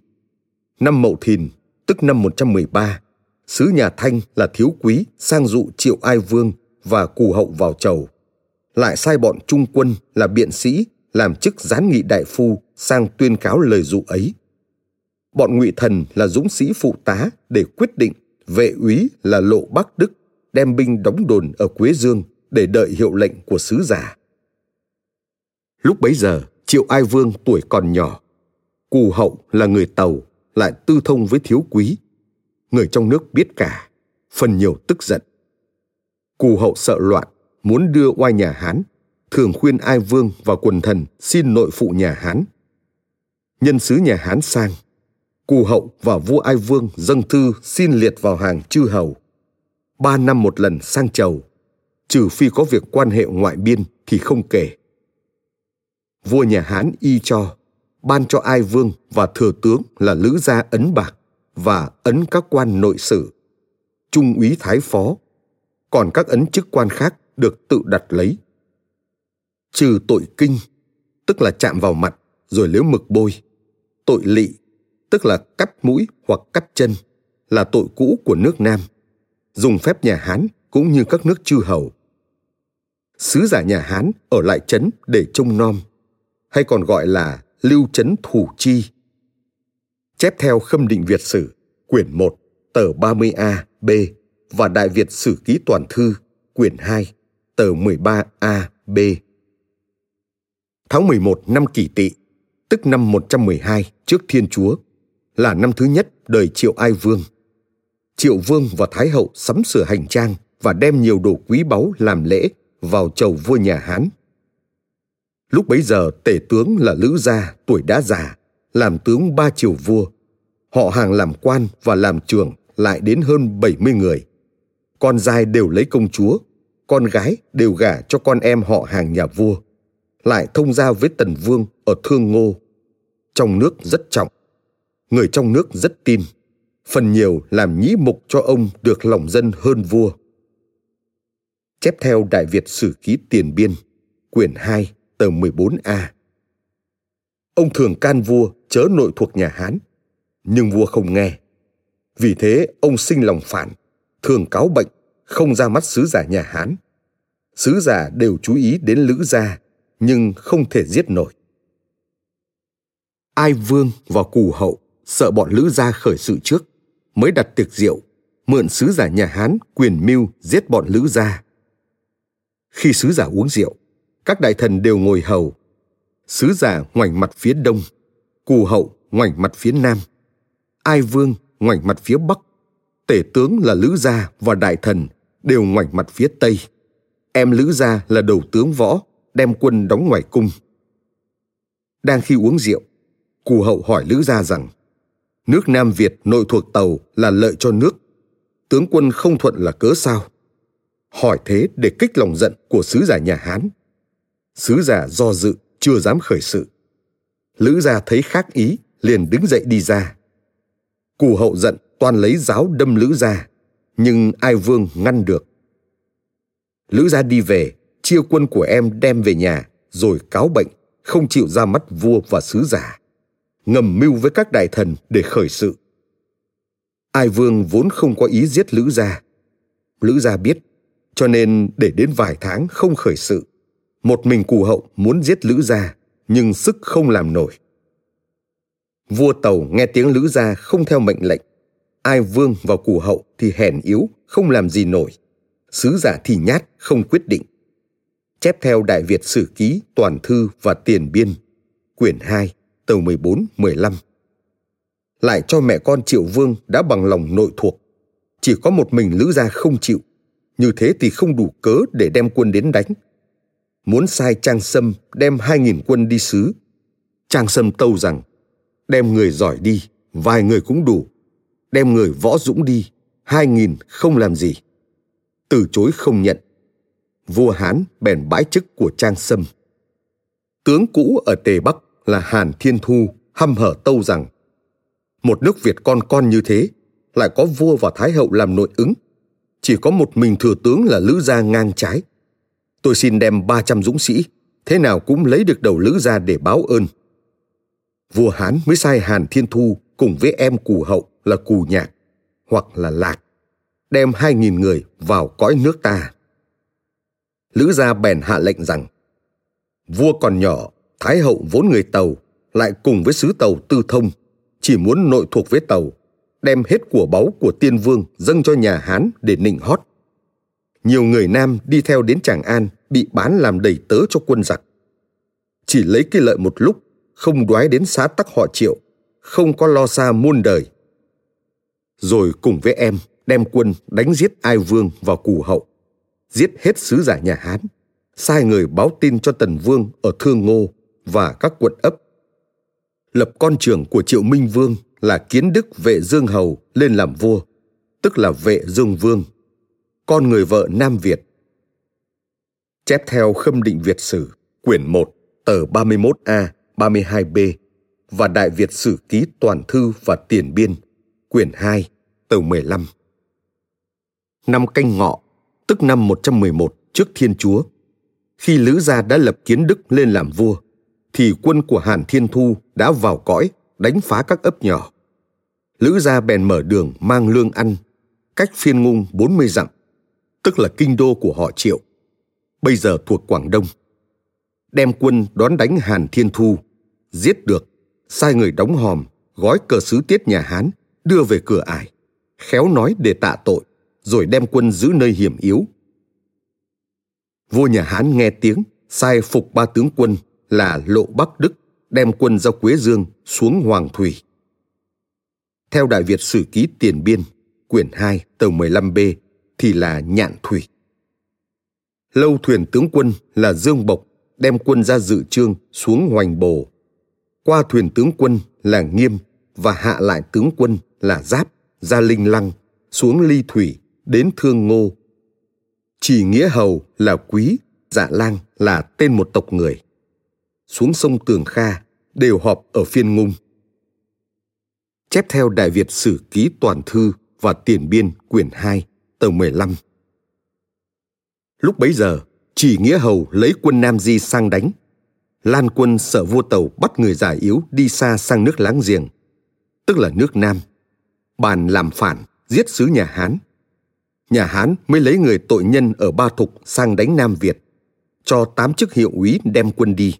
Năm Mậu Thìn, tức năm 113, sứ nhà Thanh là Thiếu Quý sang dụ Triệu Ai Vương và Cù Hậu vào chầu. Lại sai bọn trung quân là biện sĩ làm chức gián nghị đại phu sang tuyên cáo lời dụ ấy. Bọn ngụy thần là dũng sĩ phụ tá để quyết định vệ úy là lộ Bắc Đức đem binh đóng đồn ở Quế Dương để đợi hiệu lệnh của sứ giả. Lúc bấy giờ, Triệu Ai Vương tuổi còn nhỏ. Cù hậu là người Tàu, lại tư thông với thiếu quý. Người trong nước biết cả, phần nhiều tức giận. Cù hậu sợ loạn, muốn đưa oai nhà Hán, thường khuyên Ai Vương và quần thần xin nội phụ nhà Hán. Nhân sứ nhà Hán sang, Cù hậu và vua Ai Vương dâng thư xin liệt vào hàng chư hầu. Ba năm một lần sang chầu, trừ phi có việc quan hệ ngoại biên thì không kể vua nhà Hán y cho, ban cho ai vương và thừa tướng là lữ gia ấn bạc và ấn các quan nội sử, trung úy thái phó, còn các ấn chức quan khác được tự đặt lấy. Trừ tội kinh, tức là chạm vào mặt rồi liếu mực bôi, tội lị, tức là cắt mũi hoặc cắt chân, là tội cũ của nước Nam, dùng phép nhà Hán cũng như các nước chư hầu. Sứ giả nhà Hán ở lại trấn để trông nom hay còn gọi là lưu trấn thủ chi. Chép theo Khâm định Việt Sử, quyển 1, tờ 30A, B và Đại Việt Sử Ký Toàn Thư, quyển 2, tờ 13A, B. Tháng 11 năm kỷ tỵ, tức năm 112 trước Thiên Chúa, là năm thứ nhất đời Triệu Ai Vương. Triệu Vương và Thái Hậu sắm sửa hành trang và đem nhiều đồ quý báu làm lễ vào chầu vua nhà Hán Lúc bấy giờ tể tướng là Lữ Gia tuổi đã già, làm tướng ba triều vua. Họ hàng làm quan và làm trường lại đến hơn 70 người. Con trai đều lấy công chúa, con gái đều gả cho con em họ hàng nhà vua. Lại thông giao với Tần Vương ở Thương Ngô. Trong nước rất trọng. Người trong nước rất tin. Phần nhiều làm nhĩ mục cho ông được lòng dân hơn vua. Chép theo Đại Việt Sử Ký Tiền Biên, quyển 2, tờ 14A. Ông thường can vua chớ nội thuộc nhà Hán, nhưng vua không nghe. Vì thế ông sinh lòng phản, thường cáo bệnh, không ra mắt sứ giả nhà Hán. Sứ giả đều chú ý đến Lữ gia, nhưng không thể giết nổi. Ai vương và cù hậu sợ bọn Lữ gia khởi sự trước, mới đặt tiệc rượu, mượn sứ giả nhà Hán quyền mưu giết bọn Lữ gia. Khi sứ giả uống rượu, các đại thần đều ngồi hầu. Sứ giả ngoảnh mặt phía đông, cù hậu ngoảnh mặt phía nam, ai vương ngoảnh mặt phía bắc, tể tướng là lữ gia và đại thần đều ngoảnh mặt phía tây. Em lữ gia là đầu tướng võ, đem quân đóng ngoài cung. Đang khi uống rượu, cù hậu hỏi lữ gia rằng nước Nam Việt nội thuộc tàu là lợi cho nước, tướng quân không thuận là cớ sao? Hỏi thế để kích lòng giận của sứ giả nhà Hán sứ giả do dự, chưa dám khởi sự. Lữ gia thấy khác ý, liền đứng dậy đi ra. Cù hậu giận toàn lấy giáo đâm lữ gia, nhưng ai vương ngăn được. Lữ gia đi về, chia quân của em đem về nhà, rồi cáo bệnh, không chịu ra mắt vua và sứ giả. Ngầm mưu với các đại thần để khởi sự. Ai vương vốn không có ý giết lữ gia. Lữ gia biết, cho nên để đến vài tháng không khởi sự một mình cù hậu muốn giết lữ gia nhưng sức không làm nổi vua tàu nghe tiếng lữ gia không theo mệnh lệnh ai vương vào cù hậu thì hèn yếu không làm gì nổi sứ giả thì nhát không quyết định chép theo đại việt sử ký toàn thư và tiền biên quyển 2, tờ 14, 15. Lại cho mẹ con Triệu Vương đã bằng lòng nội thuộc. Chỉ có một mình Lữ Gia không chịu. Như thế thì không đủ cớ để đem quân đến đánh muốn sai Trang Sâm đem hai nghìn quân đi sứ. Trang Sâm tâu rằng, đem người giỏi đi, vài người cũng đủ. Đem người võ dũng đi, hai nghìn không làm gì. Từ chối không nhận. Vua Hán bèn bãi chức của Trang Sâm. Tướng cũ ở Tề Bắc là Hàn Thiên Thu hăm hở tâu rằng một nước Việt con con như thế lại có vua và thái hậu làm nội ứng chỉ có một mình thừa tướng là lữ gia ngang trái tôi xin đem 300 dũng sĩ, thế nào cũng lấy được đầu lữ ra để báo ơn. Vua Hán mới sai Hàn Thiên Thu cùng với em cù hậu là cù nhạc hoặc là lạc đem hai nghìn người vào cõi nước ta. Lữ gia bèn hạ lệnh rằng vua còn nhỏ, thái hậu vốn người tàu lại cùng với sứ tàu tư thông chỉ muốn nội thuộc với tàu đem hết của báu của tiên vương dâng cho nhà hán để nịnh hót nhiều người nam đi theo đến tràng an bị bán làm đầy tớ cho quân giặc. Chỉ lấy cái lợi một lúc, không đoái đến xá tắc họ triệu, không có lo xa muôn đời. Rồi cùng với em, đem quân đánh giết ai vương vào cù hậu, giết hết sứ giả nhà hán, sai người báo tin cho tần vương ở thương ngô và các quận ấp. Lập con trưởng của triệu minh vương là kiến đức vệ dương hầu lên làm vua, tức là vệ dương vương con người vợ nam việt chép theo khâm định việt sử quyển 1 tờ 31A 32B và Đại Việt Sử Ký Toàn Thư và Tiền Biên, quyển 2, tờ 15. Năm canh ngọ, tức năm 111 trước Thiên Chúa, khi Lữ Gia đã lập kiến đức lên làm vua, thì quân của Hàn Thiên Thu đã vào cõi đánh phá các ấp nhỏ. Lữ gia bèn mở đường mang lương ăn, cách phiên ngung 40 dặm, tức là kinh đô của họ Triệu, bây giờ thuộc Quảng Đông. Đem quân đón đánh Hàn Thiên Thu, giết được, sai người đóng hòm, gói cờ sứ tiết nhà Hán, đưa về cửa ải, khéo nói để tạ tội, rồi đem quân giữ nơi hiểm yếu. Vua nhà Hán nghe tiếng, sai phục ba tướng quân là Lộ Bắc Đức đem quân ra Quế Dương xuống Hoàng Thủy. Theo Đại Việt Sử Ký Tiền Biên, quyển 2, tờ 15B thì là Nhạn Thủy. Lâu thuyền tướng quân là Dương Bộc đem quân ra dự trương xuống Hoành Bồ. Qua thuyền tướng quân là Nghiêm và hạ lại tướng quân là Giáp ra Linh Lăng xuống Ly Thủy đến Thương Ngô. Chỉ Nghĩa Hầu là Quý, Dạ Lang là tên một tộc người xuống sông Tường Kha đều họp ở phiên ngung. Chép theo Đại Việt Sử Ký Toàn Thư và Tiền Biên quyển 2, tờ 15. Lúc bấy giờ, chỉ Nghĩa Hầu lấy quân Nam Di sang đánh. Lan quân sợ vua tàu bắt người già yếu đi xa sang nước láng giềng, tức là nước Nam. Bàn làm phản, giết sứ nhà Hán. Nhà Hán mới lấy người tội nhân ở Ba Thục sang đánh Nam Việt, cho tám chức hiệu úy đem quân đi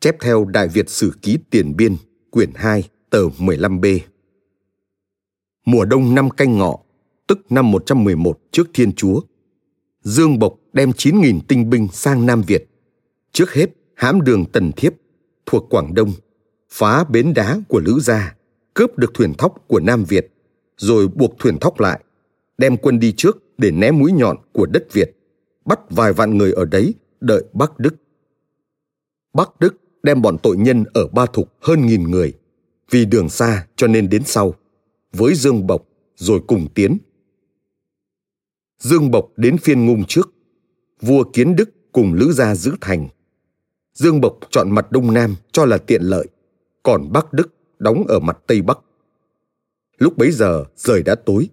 chép theo Đại Việt Sử Ký Tiền Biên, quyển 2, tờ 15B. Mùa đông năm canh ngọ, tức năm 111 trước Thiên Chúa, Dương Bộc đem 9.000 tinh binh sang Nam Việt. Trước hết, hãm đường Tần Thiếp, thuộc Quảng Đông, phá bến đá của Lữ Gia, cướp được thuyền thóc của Nam Việt, rồi buộc thuyền thóc lại, đem quân đi trước để né mũi nhọn của đất Việt, bắt vài vạn người ở đấy đợi Bắc Đức. Bắc Đức đem bọn tội nhân ở Ba Thục hơn nghìn người, vì đường xa cho nên đến sau, với Dương Bộc rồi cùng tiến. Dương Bộc đến phiên ngung trước, vua Kiến Đức cùng Lữ Gia giữ thành. Dương Bộc chọn mặt Đông Nam cho là tiện lợi, còn Bắc Đức đóng ở mặt Tây Bắc. Lúc bấy giờ trời đã tối,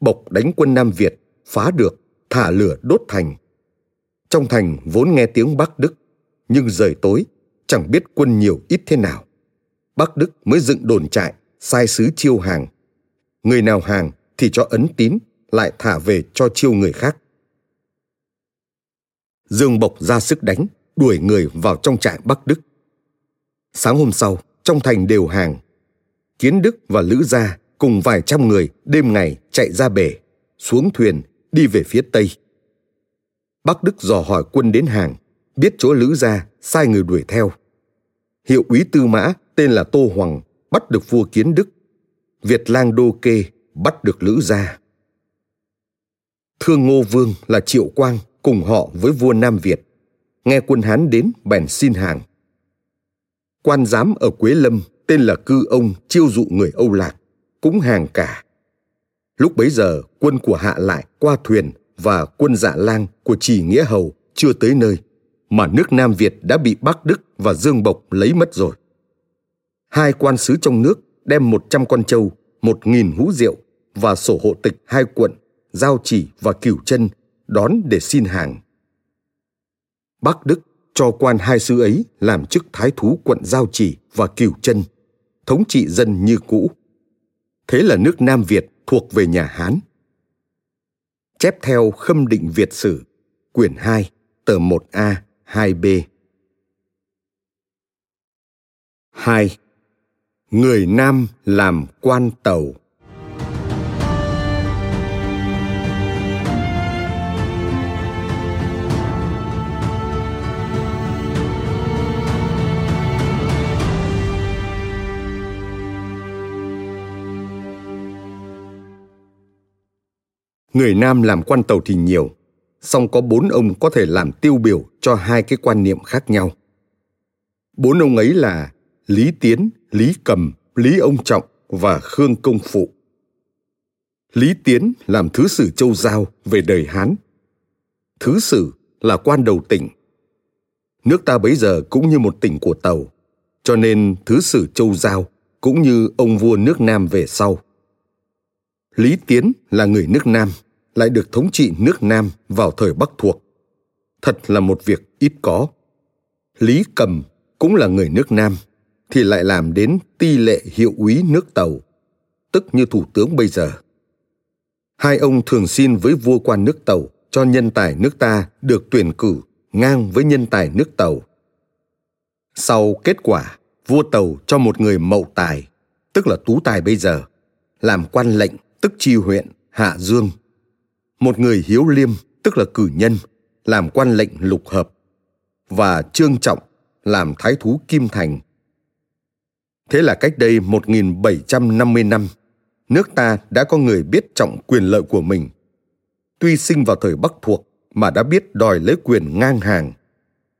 Bộc đánh quân Nam Việt, phá được, thả lửa đốt thành. Trong thành vốn nghe tiếng Bắc Đức, nhưng rời tối chẳng biết quân nhiều ít thế nào. Bắc Đức mới dựng đồn trại, sai sứ chiêu hàng. Người nào hàng thì cho ấn tín, lại thả về cho chiêu người khác. Dương Bộc ra sức đánh, đuổi người vào trong trại Bắc Đức. Sáng hôm sau, trong thành đều hàng. Kiến Đức và Lữ Gia cùng vài trăm người đêm ngày chạy ra bể, xuống thuyền, đi về phía Tây. Bắc Đức dò hỏi quân đến hàng, biết chỗ Lữ Gia, sai người đuổi theo. Hiệu úy tư mã tên là Tô Hoàng bắt được vua Kiến Đức. Việt Lang Đô Kê bắt được Lữ Gia. Thương Ngô Vương là Triệu Quang cùng họ với vua Nam Việt. Nghe quân Hán đến bèn xin hàng. Quan giám ở Quế Lâm tên là Cư Ông chiêu dụ người Âu Lạc, cũng hàng cả. Lúc bấy giờ quân của Hạ lại qua thuyền và quân Dạ Lang của Trì Nghĩa Hầu chưa tới nơi mà nước Nam Việt đã bị Bắc Đức và Dương Bộc lấy mất rồi. Hai quan sứ trong nước đem một trăm con trâu, một nghìn hũ rượu và sổ hộ tịch hai quận, giao chỉ và cửu chân đón để xin hàng. Bắc Đức cho quan hai sứ ấy làm chức thái thú quận Giao Chỉ và Cửu Chân, thống trị dân như cũ. Thế là nước Nam Việt thuộc về nhà Hán. Chép theo Khâm định Việt sử, quyển 2, tờ 1A, 2B. 2. Người Nam làm quan tàu Người Nam làm quan tàu thì nhiều, song có bốn ông có thể làm tiêu biểu cho hai cái quan niệm khác nhau. Bốn ông ấy là Lý Tiến, Lý Cầm, Lý Ông Trọng và Khương Công Phụ. Lý Tiến làm thứ sử châu Giao về đời Hán. Thứ sử là quan đầu tỉnh. Nước ta bấy giờ cũng như một tỉnh của Tàu, cho nên thứ sử châu Giao cũng như ông vua nước Nam về sau. Lý Tiến là người nước Nam, lại được thống trị nước Nam vào thời Bắc thuộc. Thật là một việc ít có. Lý Cầm cũng là người nước Nam, thì lại làm đến ti lệ hiệu úy nước Tàu, tức như thủ tướng bây giờ. Hai ông thường xin với vua quan nước Tàu cho nhân tài nước ta được tuyển cử ngang với nhân tài nước Tàu. Sau kết quả, vua Tàu cho một người mậu tài, tức là tú tài bây giờ, làm quan lệnh tức chi huyện Hạ Dương. Một người hiếu liêm, tức là cử nhân, làm quan lệnh lục hợp. Và Trương Trọng làm thái thú Kim Thành. Thế là cách đây 1750 năm, nước ta đã có người biết trọng quyền lợi của mình. Tuy sinh vào thời Bắc thuộc mà đã biết đòi lấy quyền ngang hàng,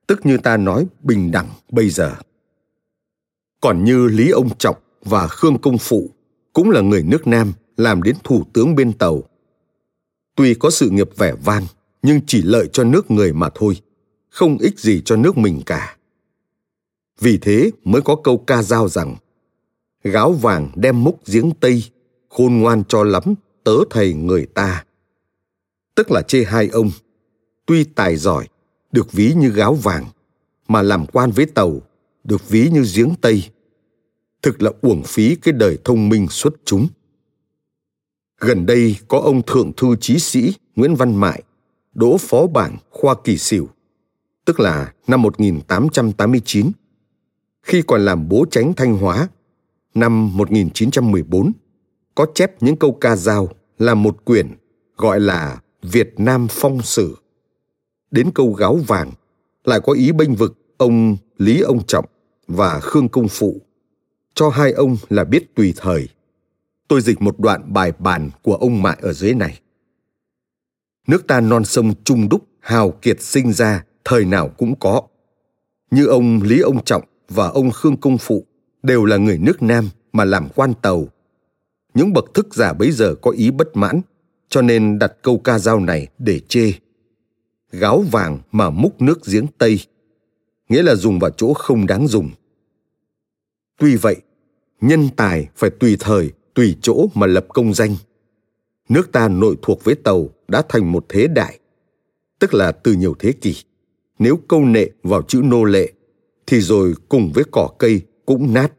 tức như ta nói bình đẳng bây giờ. Còn như Lý Ông Trọng và Khương Công Phụ cũng là người nước Nam làm đến thủ tướng bên tàu. Tuy có sự nghiệp vẻ vang, nhưng chỉ lợi cho nước người mà thôi, không ích gì cho nước mình cả. Vì thế mới có câu ca dao rằng Gáo vàng đem múc giếng Tây, khôn ngoan cho lắm, tớ thầy người ta. Tức là chê hai ông, tuy tài giỏi, được ví như gáo vàng, mà làm quan với tàu, được ví như giếng Tây. Thực là uổng phí cái đời thông minh xuất chúng. Gần đây có ông thượng thư chí sĩ Nguyễn Văn Mại, đỗ phó bảng khoa kỳ xỉu, tức là năm 1889, khi còn làm bố tránh Thanh Hóa, năm 1914, có chép những câu ca dao là một quyển gọi là Việt Nam Phong Sử. Đến câu gáo vàng lại có ý bênh vực ông Lý Ông Trọng và Khương Công Phụ, cho hai ông là biết tùy thời. Tôi dịch một đoạn bài bàn của ông Mại ở dưới này. Nước ta non sông Trung Đúc hào kiệt sinh ra thời nào cũng có. Như ông Lý Ông Trọng và ông Khương Công Phụ đều là người nước Nam mà làm quan tàu. Những bậc thức giả bấy giờ có ý bất mãn, cho nên đặt câu ca dao này để chê. Gáo vàng mà múc nước giếng Tây, nghĩa là dùng vào chỗ không đáng dùng. Tuy vậy, nhân tài phải tùy thời, tùy chỗ mà lập công danh. Nước ta nội thuộc với tàu đã thành một thế đại, tức là từ nhiều thế kỷ. Nếu câu nệ vào chữ nô lệ thì rồi cùng với cỏ cây cũng nát.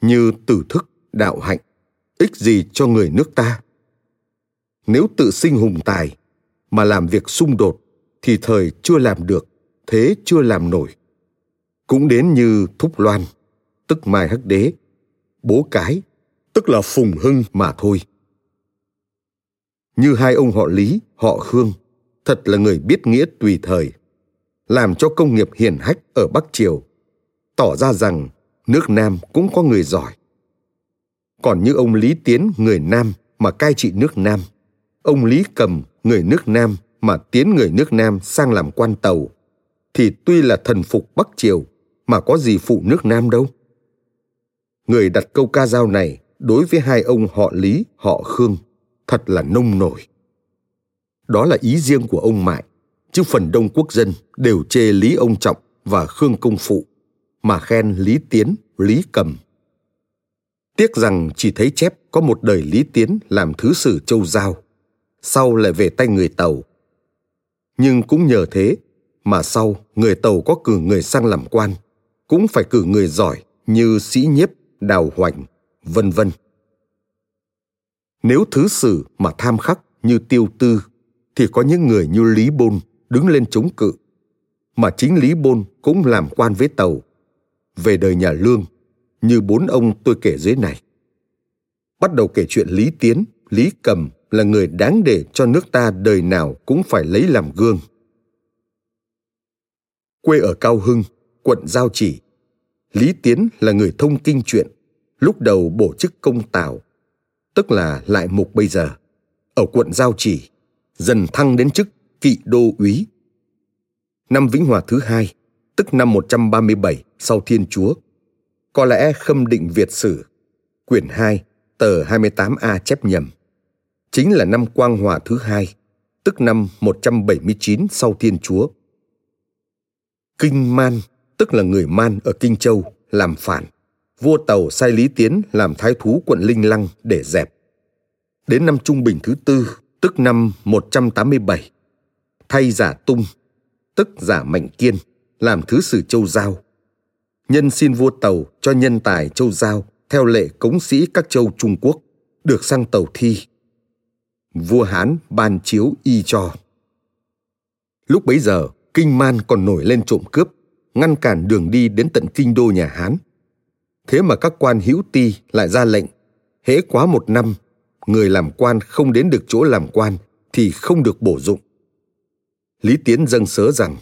Như tử thức, đạo hạnh, ích gì cho người nước ta? Nếu tự sinh hùng tài mà làm việc xung đột thì thời chưa làm được, thế chưa làm nổi. Cũng đến như Thúc Loan, tức Mai Hắc Đế, bố cái, tức là Phùng Hưng mà thôi. Như hai ông họ Lý, họ Khương, thật là người biết nghĩa tùy thời làm cho công nghiệp hiển hách ở Bắc Triều, tỏ ra rằng nước Nam cũng có người giỏi. Còn như ông Lý Tiến người Nam mà cai trị nước Nam, ông Lý Cầm người nước Nam mà tiến người nước Nam sang làm quan tàu, thì tuy là thần phục Bắc Triều mà có gì phụ nước Nam đâu. Người đặt câu ca dao này đối với hai ông họ Lý, họ Khương, thật là nông nổi. Đó là ý riêng của ông Mại chứ phần đông quốc dân đều chê Lý Ông Trọng và Khương Công Phụ, mà khen Lý Tiến, Lý Cầm. Tiếc rằng chỉ thấy chép có một đời Lý Tiến làm thứ sử châu Giao, sau lại về tay người Tàu. Nhưng cũng nhờ thế mà sau người tàu có cử người sang làm quan cũng phải cử người giỏi như sĩ nhiếp đào hoành vân vân. Nếu thứ sử mà tham khắc như tiêu tư, thì có những người như lý bôn đứng lên chống cự, mà chính lý bôn cũng làm quan với tàu. Về đời nhà lương, như bốn ông tôi kể dưới này. Bắt đầu kể chuyện lý tiến, lý cầm là người đáng để cho nước ta đời nào cũng phải lấy làm gương. Quê ở cao hưng, quận giao chỉ, lý tiến là người thông kinh chuyện lúc đầu bổ chức công tào tức là lại mục bây giờ ở quận giao chỉ dần thăng đến chức kỵ đô úy năm Vĩnh Hòa thứ hai, tức năm 137 sau Thiên Chúa. Có lẽ khâm định Việt sử, quyển 2, tờ 28A chép nhầm. Chính là năm Quang Hòa thứ hai, tức năm 179 sau Thiên Chúa. Kinh Man, tức là người Man ở Kinh Châu, làm phản. Vua Tàu sai Lý Tiến làm thái thú quận Linh Lăng để dẹp. Đến năm Trung Bình thứ tư, tức năm 187, thay giả tung tức giả mạnh kiên làm thứ sử châu giao. Nhân xin vua tàu cho nhân tài châu giao theo lệ cống sĩ các châu trung quốc được sang tàu thi. Vua hán ban chiếu y cho. Lúc bấy giờ kinh man còn nổi lên trộm cướp ngăn cản đường đi đến tận kinh đô nhà hán thế mà các quan hữu ti lại ra lệnh hễ quá một năm người làm quan không đến được chỗ làm quan thì không được bổ dụng Lý Tiến dâng sớ rằng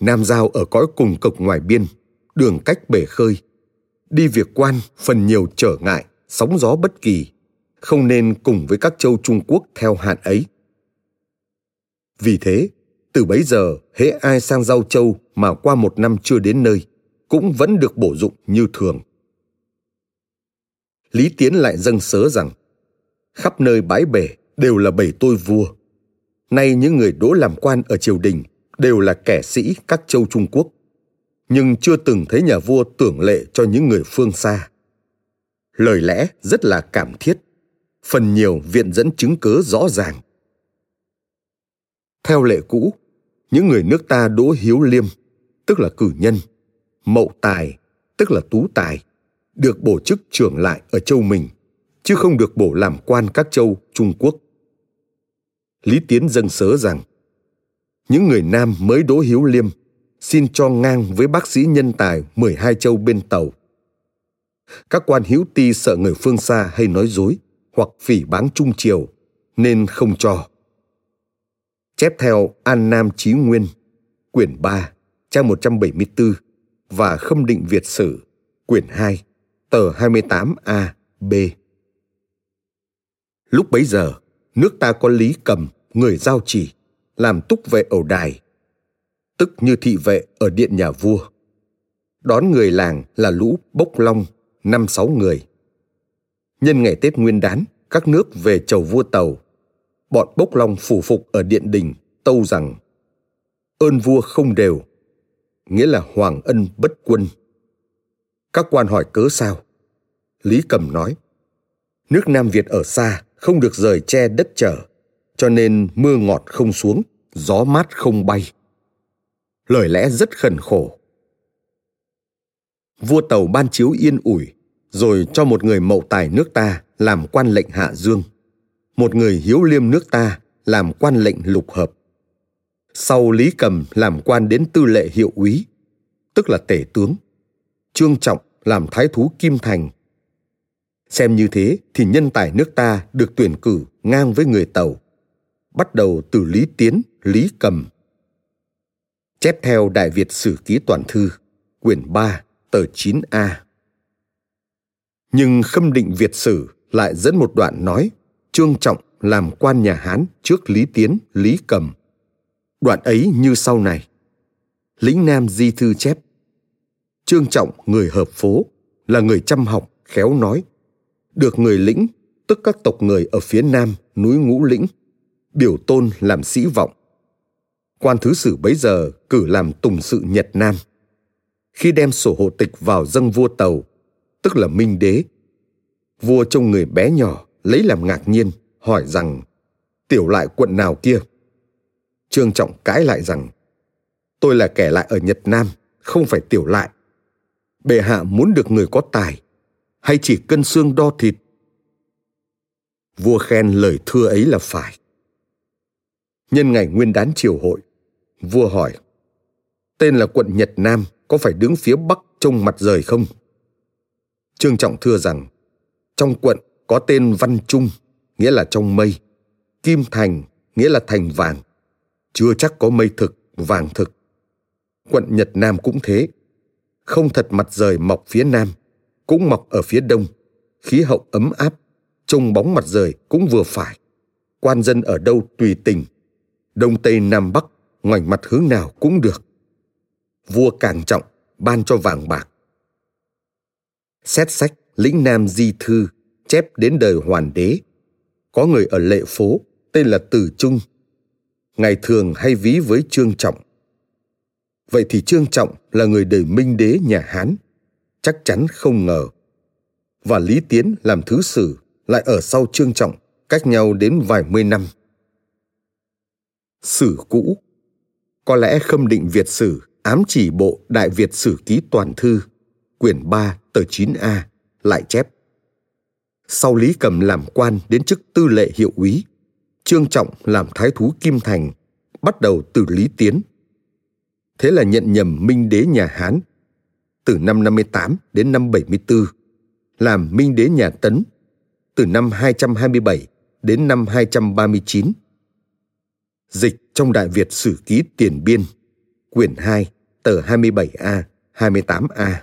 Nam Giao ở cõi cùng cực ngoài biên, đường cách bể khơi. Đi việc quan phần nhiều trở ngại, sóng gió bất kỳ, không nên cùng với các châu Trung Quốc theo hạn ấy. Vì thế, từ bấy giờ, hễ ai sang Giao Châu mà qua một năm chưa đến nơi, cũng vẫn được bổ dụng như thường. Lý Tiến lại dâng sớ rằng, khắp nơi bãi bể đều là bầy tôi vua Nay những người đỗ làm quan ở triều đình đều là kẻ sĩ các châu Trung Quốc, nhưng chưa từng thấy nhà vua tưởng lệ cho những người phương xa. Lời lẽ rất là cảm thiết, phần nhiều viện dẫn chứng cớ rõ ràng. Theo lệ cũ, những người nước ta đỗ hiếu liêm, tức là cử nhân, mậu tài, tức là tú tài, được bổ chức trưởng lại ở châu mình, chứ không được bổ làm quan các châu Trung Quốc. Lý Tiến dâng sớ rằng những người nam mới đỗ hiếu liêm xin cho ngang với bác sĩ nhân tài 12 châu bên tàu. Các quan hiếu ti sợ người phương xa hay nói dối hoặc phỉ báng trung triều nên không cho. Chép theo An Nam Chí Nguyên, quyển 3, trang 174 và Khâm định Việt Sử, quyển 2, tờ 28A, B. Lúc bấy giờ, nước ta có lý cầm người giao chỉ làm túc vệ ở đài tức như thị vệ ở điện nhà vua. Đón người làng là lũ bốc long năm sáu người. Nhân ngày tết nguyên đán các nước về chầu vua tàu. Bọn bốc long phủ phục ở điện đình tâu rằng ơn vua không đều nghĩa là hoàng ân bất quân. Các quan hỏi cớ sao? Lý cầm nói, nước nam việt ở xa không được rời che đất trở, cho nên mưa ngọt không xuống, gió mát không bay. Lời lẽ rất khẩn khổ. Vua tàu ban chiếu yên ủi, rồi cho một người mậu tài nước ta làm quan lệnh hạ dương, một người hiếu liêm nước ta làm quan lệnh lục hợp sau lý cầm làm quan đến tư lệ hiệu úy tức là tể tướng trương trọng làm thái thú kim thành xem như thế thì nhân tài nước ta được tuyển cử ngang với người tàu bắt đầu từ lý tiến lý cầm chép theo đại việt sử ký toàn thư quyển 3 tờ 9A. Nhưng khâm định Việt sử lại dẫn một đoạn nói Trương Trọng làm quan nhà Hán trước Lý Tiến, Lý Cầm. Đoạn ấy như sau này. Lĩnh Nam Di Thư chép Trương Trọng người hợp phố là người chăm học, khéo nói, được người lĩnh, tức các tộc người ở phía nam núi Ngũ Lĩnh, biểu tôn làm sĩ vọng. Quan thứ sử bấy giờ cử làm tùng sự Nhật Nam. Khi đem sổ hộ tịch vào dâng vua tàu, tức là Minh Đế, vua trông người bé nhỏ lấy làm ngạc nhiên, hỏi rằng tiểu lại quận nào kia. Trương Trọng cãi lại rằng tôi là kẻ lại ở Nhật Nam, không phải tiểu lại. Bệ hạ muốn được người có tài, hay chỉ cân xương đo thịt? Vua khen lời thưa ấy là phải. Nhân ngày nguyên đán triều hội, vua hỏi, tên là quận Nhật Nam có phải đứng phía bắc trông mặt rời không? Trương Trọng thưa rằng, trong quận có tên Văn Trung, nghĩa là trong mây, Kim Thành, nghĩa là thành vàng, chưa chắc có mây thực, vàng thực. Quận Nhật Nam cũng thế, không thật mặt rời mọc phía nam, cũng mọc ở phía đông, khí hậu ấm áp, trông bóng mặt rời cũng vừa phải. Quan dân ở đâu tùy tình, đông tây nam bắc, ngoảnh mặt hướng nào cũng được. Vua càng trọng, ban cho vàng bạc. Xét sách lĩnh nam di thư chép đến đời hoàn đế. Có người ở lệ phố tên là Từ Trung. Ngày thường hay ví với Trương Trọng. Vậy thì Trương Trọng là người đời Minh Đế nhà Hán. Chắc chắn không ngờ. Và Lý Tiến làm thứ sử lại ở sau Trương Trọng, cách nhau đến vài mươi năm. Sử cũ Có lẽ khâm định Việt sử ám chỉ bộ Đại Việt Sử Ký Toàn Thư, quyển 3 tờ 9A, lại chép. Sau Lý Cầm làm quan đến chức tư lệ hiệu úy, Trương Trọng làm thái thú Kim Thành, bắt đầu từ Lý Tiến. Thế là nhận nhầm Minh Đế nhà Hán, từ năm 58 đến năm 74, làm Minh Đế nhà Tấn, từ năm 227 đến năm 239. Dịch trong Đại Việt Sử Ký Tiền Biên, quyển 2, tờ 27A, 28A.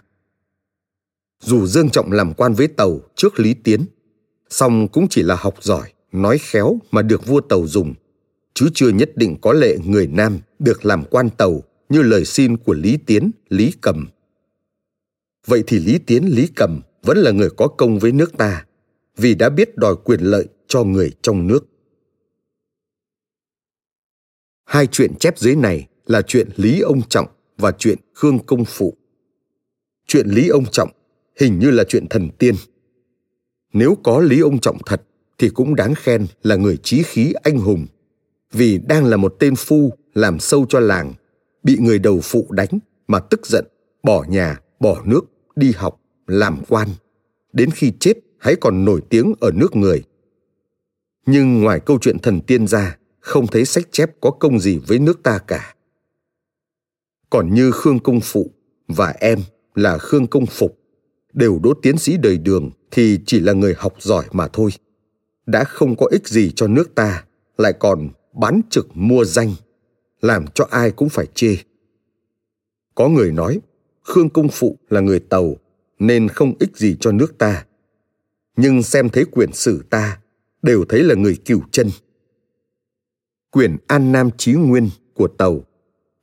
Dù Dương Trọng làm quan với Tàu trước Lý Tiến, song cũng chỉ là học giỏi, nói khéo mà được vua Tàu dùng, chứ chưa nhất định có lệ người Nam được làm quan Tàu như lời xin của Lý Tiến, Lý Cầm. Vậy thì Lý Tiến, Lý Cầm vẫn là người có công với nước ta, vì đã biết đòi quyền lợi cho người trong nước. Hai chuyện chép dưới này là chuyện Lý Ông Trọng và chuyện Khương Công Phụ. Chuyện Lý Ông Trọng hình như là chuyện thần tiên. Nếu có Lý Ông Trọng thật thì cũng đáng khen là người trí khí anh hùng, vì đang là một tên phu làm sâu cho làng, bị người đầu phụ đánh mà tức giận, bỏ nhà, bỏ nước, đi học, làm quan. Đến khi chết hãy còn nổi tiếng ở nước người. Nhưng ngoài câu chuyện thần tiên ra, không thấy sách chép có công gì với nước ta cả. Còn như Khương Công Phụ và em là Khương Công Phục đều đỗ tiến sĩ đời đường thì chỉ là người học giỏi mà thôi. Đã không có ích gì cho nước ta, lại còn bán trực mua danh, làm cho ai cũng phải chê. Có người nói, Khương Công Phụ là người Tàu, nên không ích gì cho nước ta. Nhưng xem thấy quyển sử ta, đều thấy là người cửu chân. Quyển An Nam Chí Nguyên của Tàu,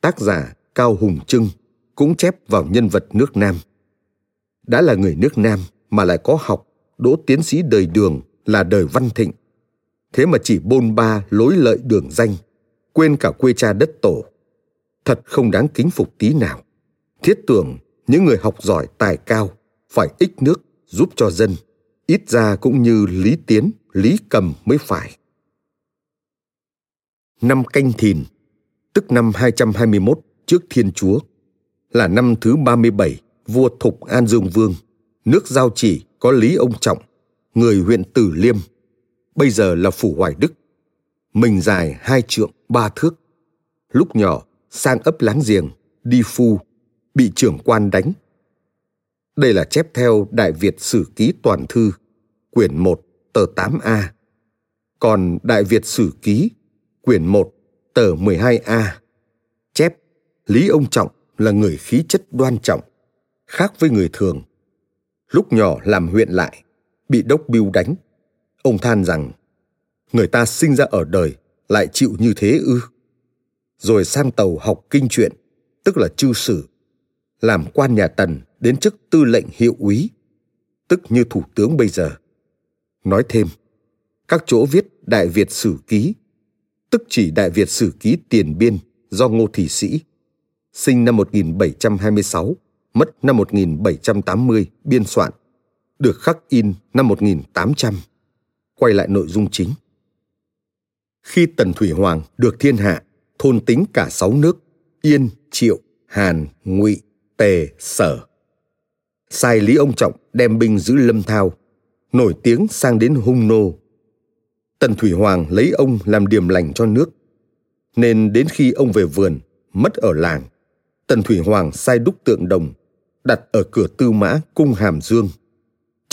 tác giả Cao Hùng Trưng cũng chép vào nhân vật nước Nam. Đã là người nước Nam mà lại có học, đỗ tiến sĩ đời đường là đời văn thịnh. Thế mà chỉ bôn ba lối lợi đường danh, quên cả quê cha đất tổ. Thật không đáng kính phục tí nào. Thiết tưởng những người học giỏi tài cao phải ích nước giúp cho dân, ít ra cũng như Lý Tiến, Lý Cầm mới phải. Năm canh thìn, tức năm 221 trước Thiên Chúa, là năm thứ 37 vua Thục An Dương Vương, nước giao chỉ có Lý Ông Trọng, người huyện Tử Liêm, bây giờ là Phủ Hoài Đức. Mình dài hai trượng ba thước. Lúc nhỏ sang ấp láng giềng, đi phu, bị trưởng quan đánh. Đây là chép theo Đại Việt Sử Ký Toàn Thư, quyển 1, tờ 8A. Còn Đại Việt Sử Ký, quyển 1, tờ 12A. Chép Lý Ông Trọng là người khí chất đoan trọng, khác với người thường. Lúc nhỏ làm huyện lại, bị đốc biêu đánh. Ông than rằng, người ta sinh ra ở đời lại chịu như thế ư. Rồi sang tàu học kinh truyện, tức là chư sử, làm quan nhà Tần đến chức tư lệnh hiệu úy, tức như thủ tướng bây giờ. Nói thêm, các chỗ viết Đại Việt Sử Ký, tức chỉ Đại Việt Sử Ký tiền biên do Ngô Thị Sĩ sinh năm 1726, mất năm 1780, biên soạn, được khắc in năm 1800. Quay lại nội dung chính. Khi Tần Thủy Hoàng được thiên hạ, thôn tính cả sáu nước, Yên, Triệu, Hàn, Ngụy, Tề, Sở. Sai Lý Ông Trọng đem binh giữ Lâm Thao, nổi tiếng sang đến Hung Nô. Tần Thủy Hoàng lấy ông làm điểm lành cho nước, nên đến khi ông về vườn, mất ở làng, Tần Thủy Hoàng sai đúc tượng đồng, đặt ở cửa tư mã cung Hàm Dương.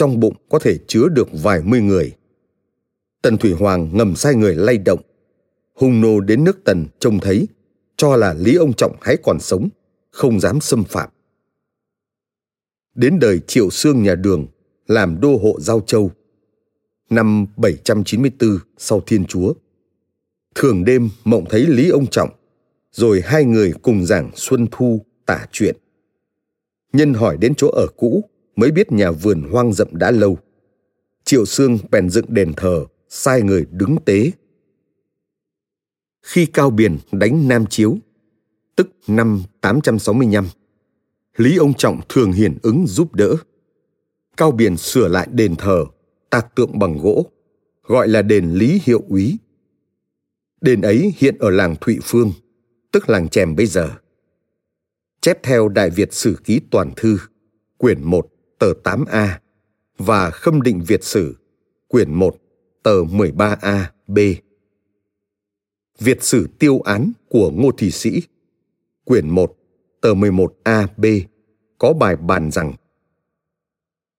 Trong bụng có thể chứa được vài mươi người. Tần Thủy Hoàng ngầm sai người lay động. Hung nô đến nước Tần trông thấy, cho là Lý Ông Trọng hãy còn sống, không dám xâm phạm. Đến đời Triệu Sương nhà Đường, làm đô hộ Giao Châu. Năm 794 sau Thiên Chúa. Thường đêm mộng thấy Lý Ông Trọng, rồi hai người cùng giảng Xuân Thu tả chuyện. Nhân hỏi đến chỗ ở cũ mới biết nhà vườn hoang rậm đã lâu. Triệu Sương bèn dựng đền thờ, sai người đứng tế. Khi Cao biển đánh Nam Chiếu, tức năm 865, Lý Ông Trọng thường hiển ứng giúp đỡ. Cao biển sửa lại đền thờ, tạc tượng bằng gỗ, gọi là đền Lý Hiệu Úy. Đền ấy hiện ở làng Thụy Phương, tức làng Chèm bây giờ. Chép theo Đại Việt Sử Ký Toàn Thư, quyển 1, tờ 8A và Khâm định Việt Sử, quyển 1, tờ 13A, B. Việt Sử Tiêu Án của Ngô Thị Sĩ, quyển 1, tờ 11A, B, có bài bàn rằng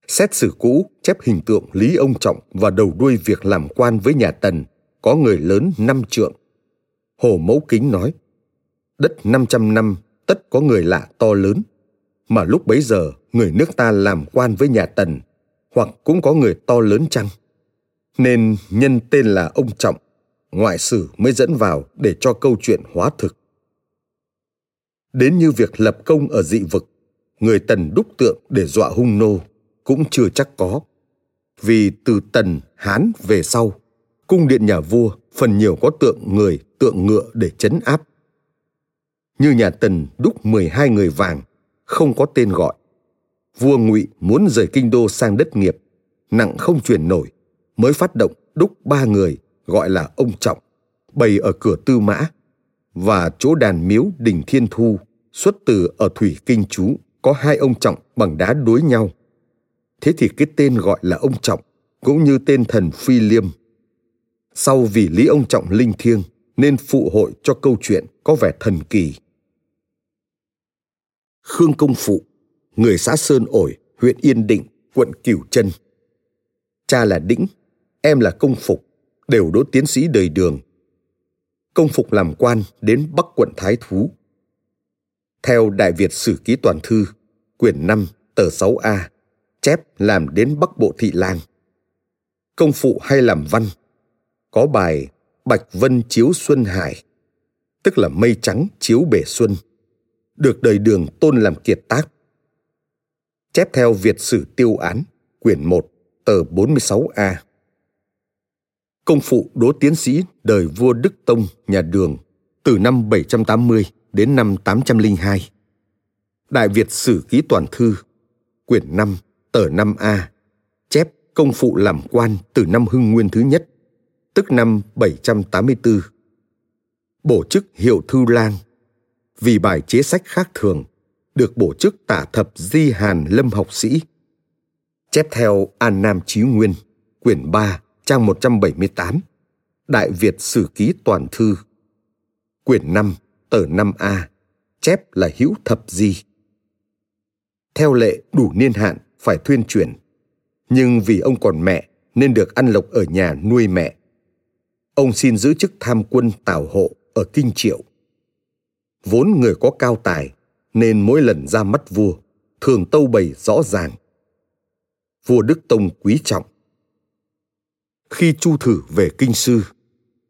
Xét xử cũ chép hình tượng Lý Ông Trọng và đầu đuôi việc làm quan với nhà Tần có người lớn năm trượng. Hồ Mẫu Kính nói, đất 500 năm tất có người lạ to lớn, mà lúc bấy giờ người nước ta làm quan với nhà Tần, hoặc cũng có người to lớn chăng? Nên nhân tên là ông Trọng, ngoại sử mới dẫn vào để cho câu chuyện hóa thực. Đến như việc lập công ở dị vực, người Tần đúc tượng để dọa hung nô cũng chưa chắc có. Vì từ Tần, Hán về sau, cung điện nhà vua phần nhiều có tượng người, tượng ngựa để chấn áp. Như nhà Tần đúc 12 người vàng, không có tên gọi. Vua Ngụy muốn rời kinh đô sang đất nghiệp, nặng không chuyển nổi, mới phát động đúc ba người gọi là ông Trọng, bày ở cửa tư mã, và chỗ đàn miếu đình Thiên Thu xuất từ ở Thủy Kinh Chú có hai ông Trọng bằng đá đối nhau. Thế thì cái tên gọi là ông Trọng cũng như tên thần Phi Liêm. Sau vì lý ông Trọng linh thiêng nên phụ hội cho câu chuyện có vẻ thần kỳ. Khương Công Phụ, người xã Sơn Ổi, huyện Yên Định, quận Cửu Chân. Cha là Đĩnh, em là Công Phục, đều đỗ tiến sĩ đời đường. Công Phục làm quan đến Bắc quận Thái Thú. Theo Đại Việt Sử Ký Toàn Thư, quyển 5, tờ 6A, chép làm đến Bắc Bộ Thị Lang. Công Phụ hay làm văn, có bài Bạch Vân Chiếu Xuân Hải, tức là mây trắng chiếu bể xuân, được đời đường tôn làm kiệt tác. Chép theo Việt Sử Tiêu Án, quyển 1, tờ 46A. Công phụ đỗ tiến sĩ đời vua Đức Tông nhà Đường từ năm 780 đến năm 802. Đại Việt Sử Ký Toàn Thư, quyển 5, tờ 5A, chép công phụ làm quan từ năm Hưng Nguyên thứ nhất, tức năm 784. Bổ chức hiệu thư lang, vì bài chế sách khác thường, được bổ chức tả thập di hàn lâm học sĩ. Chép theo An Nam Chí Nguyên, quyển 3, trang 178, Đại Việt Sử Ký Toàn Thư, quyển 5, tờ 5A, chép là hữu thập di. Theo lệ đủ niên hạn phải thuyên chuyển, nhưng vì ông còn mẹ nên được ăn lộc ở nhà nuôi mẹ. Ông xin giữ chức tham quân tào hộ ở Kinh Triệu. Vốn người có cao tài nên mỗi lần ra mắt vua thường tâu bày rõ ràng. Vua Đức Tông quý trọng. Khi Chu Thử về Kinh Sư,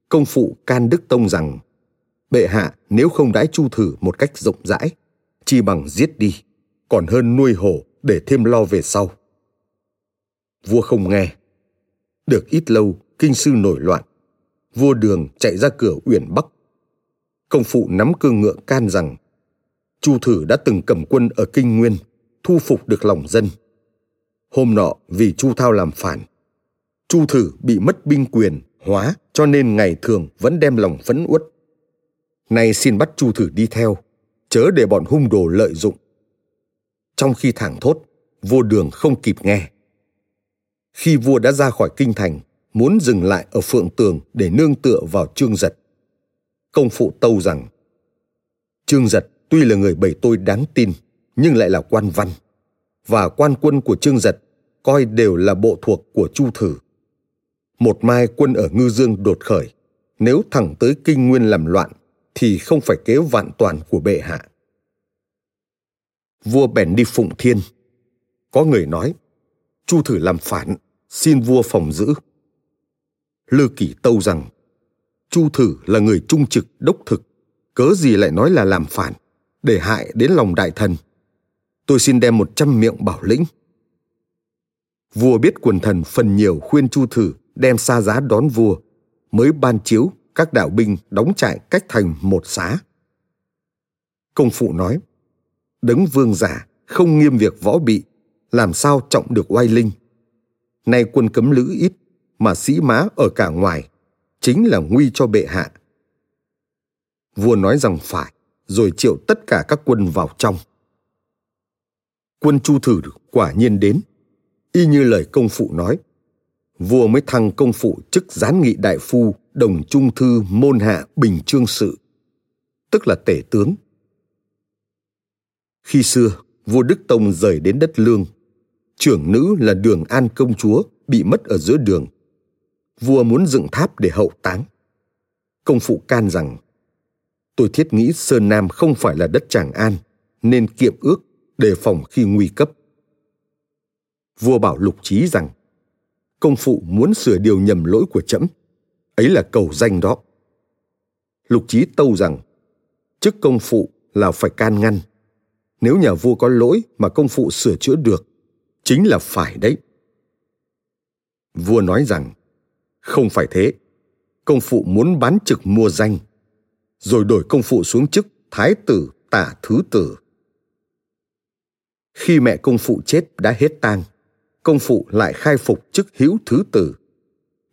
công phụ can Đức Tông rằng bệ hạ nếu không đãi Chu Thử một cách rộng rãi, chi bằng giết đi, còn hơn nuôi hổ để thêm lo về sau. Vua không nghe. Được ít lâu, kinh sư nổi loạn. Vua Đường chạy ra cửa Uyển Bắc. Công phụ nắm cương ngựa can rằng Chu Thử đã từng cầm quân ở Kinh Nguyên, thu phục được lòng dân. Hôm nọ vì Chu Thao làm phản, Chu Thử bị mất binh quyền, hóa cho nên ngày thường vẫn đem lòng phẫn uất. Nay xin bắt Chu Thử đi theo, chớ để bọn hung đồ lợi dụng. Trong khi thẳng thốt, vua đường không kịp nghe. Khi vua đã ra khỏi kinh thành, muốn dừng lại ở phượng tường để nương tựa vào trương giật. Công phụ tâu rằng, Trương giật tuy là người bầy tôi đáng tin, nhưng lại là quan văn. Và quan quân của Trương giật coi đều là bộ thuộc của Chu Thử. Một mai quân ở Ngư Dương đột khởi, nếu thẳng tới kinh nguyên làm loạn, thì không phải kế vạn toàn của bệ hạ. Vua bèn đi phụng thiên. Có người nói, Chu Thử làm phản, xin vua phòng giữ. Lư Kỷ tâu rằng, Chu Thử là người trung trực đốc thực, cớ gì lại nói là làm phản, để hại đến lòng đại thần. Tôi xin đem một trăm miệng bảo lĩnh. Vua biết quần thần phần nhiều khuyên Chu Thử đem xa giá đón vua, mới ban chiếu các đạo binh đóng trại cách thành một xá. Công phụ nói, đấng vương giả không nghiêm việc võ bị, làm sao trọng được oai linh. Nay quân cấm lữ ít, mà sĩ mã ở cả ngoài, chính là nguy cho bệ hạ. Vua nói rằng phải, rồi triệu tất cả các quân vào trong. Quân Chu Thử quả nhiên đến, y như lời công phụ nói. Vua mới thăng công phụ chức gián nghị đại phu, đồng trung thư môn hạ bình trương sự, tức là tể tướng. Khi xưa, vua Đức Tông rời đến đất Lương, trưởng nữ là Đường An công chúa bị mất ở giữa đường. Vua muốn dựng tháp để hậu táng. Công phụ can rằng tôi thiết nghĩ Sơn Nam không phải là đất Tràng An, nên kiệm ước đề phòng khi nguy cấp. Vua bảo Lục Trí rằng, công phụ muốn sửa điều nhầm lỗi của trẫm, ấy là cầu danh đó. Lục Trí tâu rằng, chức công phụ là phải can ngăn. Nếu nhà vua có lỗi mà công phụ sửa chữa được, chính là phải đấy. Vua nói rằng, không phải thế, công phụ muốn bán trực mua danh rồi đổi công phụ xuống chức thái tử tả thứ tử. Khi mẹ công phụ chết đã hết tang, công phụ lại khai phục chức hữu thứ tử,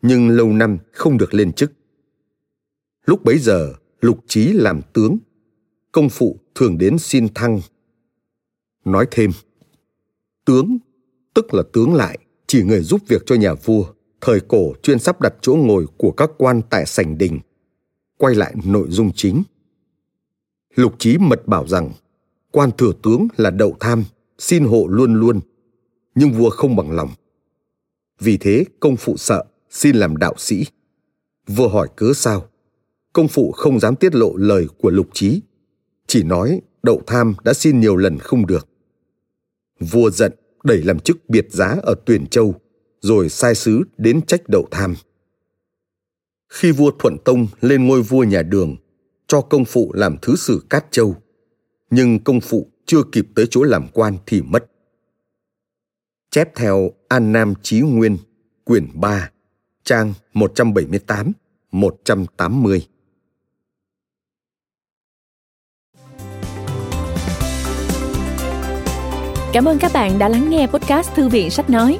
nhưng lâu năm không được lên chức. Lúc bấy giờ, lục trí làm tướng, công phụ thường đến xin thăng. Nói thêm, tướng, tức là tướng lại, chỉ người giúp việc cho nhà vua, thời cổ chuyên sắp đặt chỗ ngồi của các quan tại sảnh đình quay lại nội dung chính. Lục Chí mật bảo rằng quan thừa tướng là đậu tham, xin hộ luôn luôn, nhưng vua không bằng lòng. Vì thế công phụ sợ, xin làm đạo sĩ. Vua hỏi cớ sao? Công phụ không dám tiết lộ lời của Lục Chí, chỉ nói đậu tham đã xin nhiều lần không được. Vua giận đẩy làm chức biệt giá ở Tuyền Châu, rồi sai sứ đến trách đậu tham. Khi vua Thuận Tông lên ngôi vua nhà Đường, cho công phụ làm thứ sử Cát Châu, nhưng công phụ chưa kịp tới chỗ làm quan thì mất. Chép theo An Nam Chí Nguyên, quyển 3, trang 178, 180. Cảm ơn các bạn đã lắng nghe podcast Thư viện Sách Nói.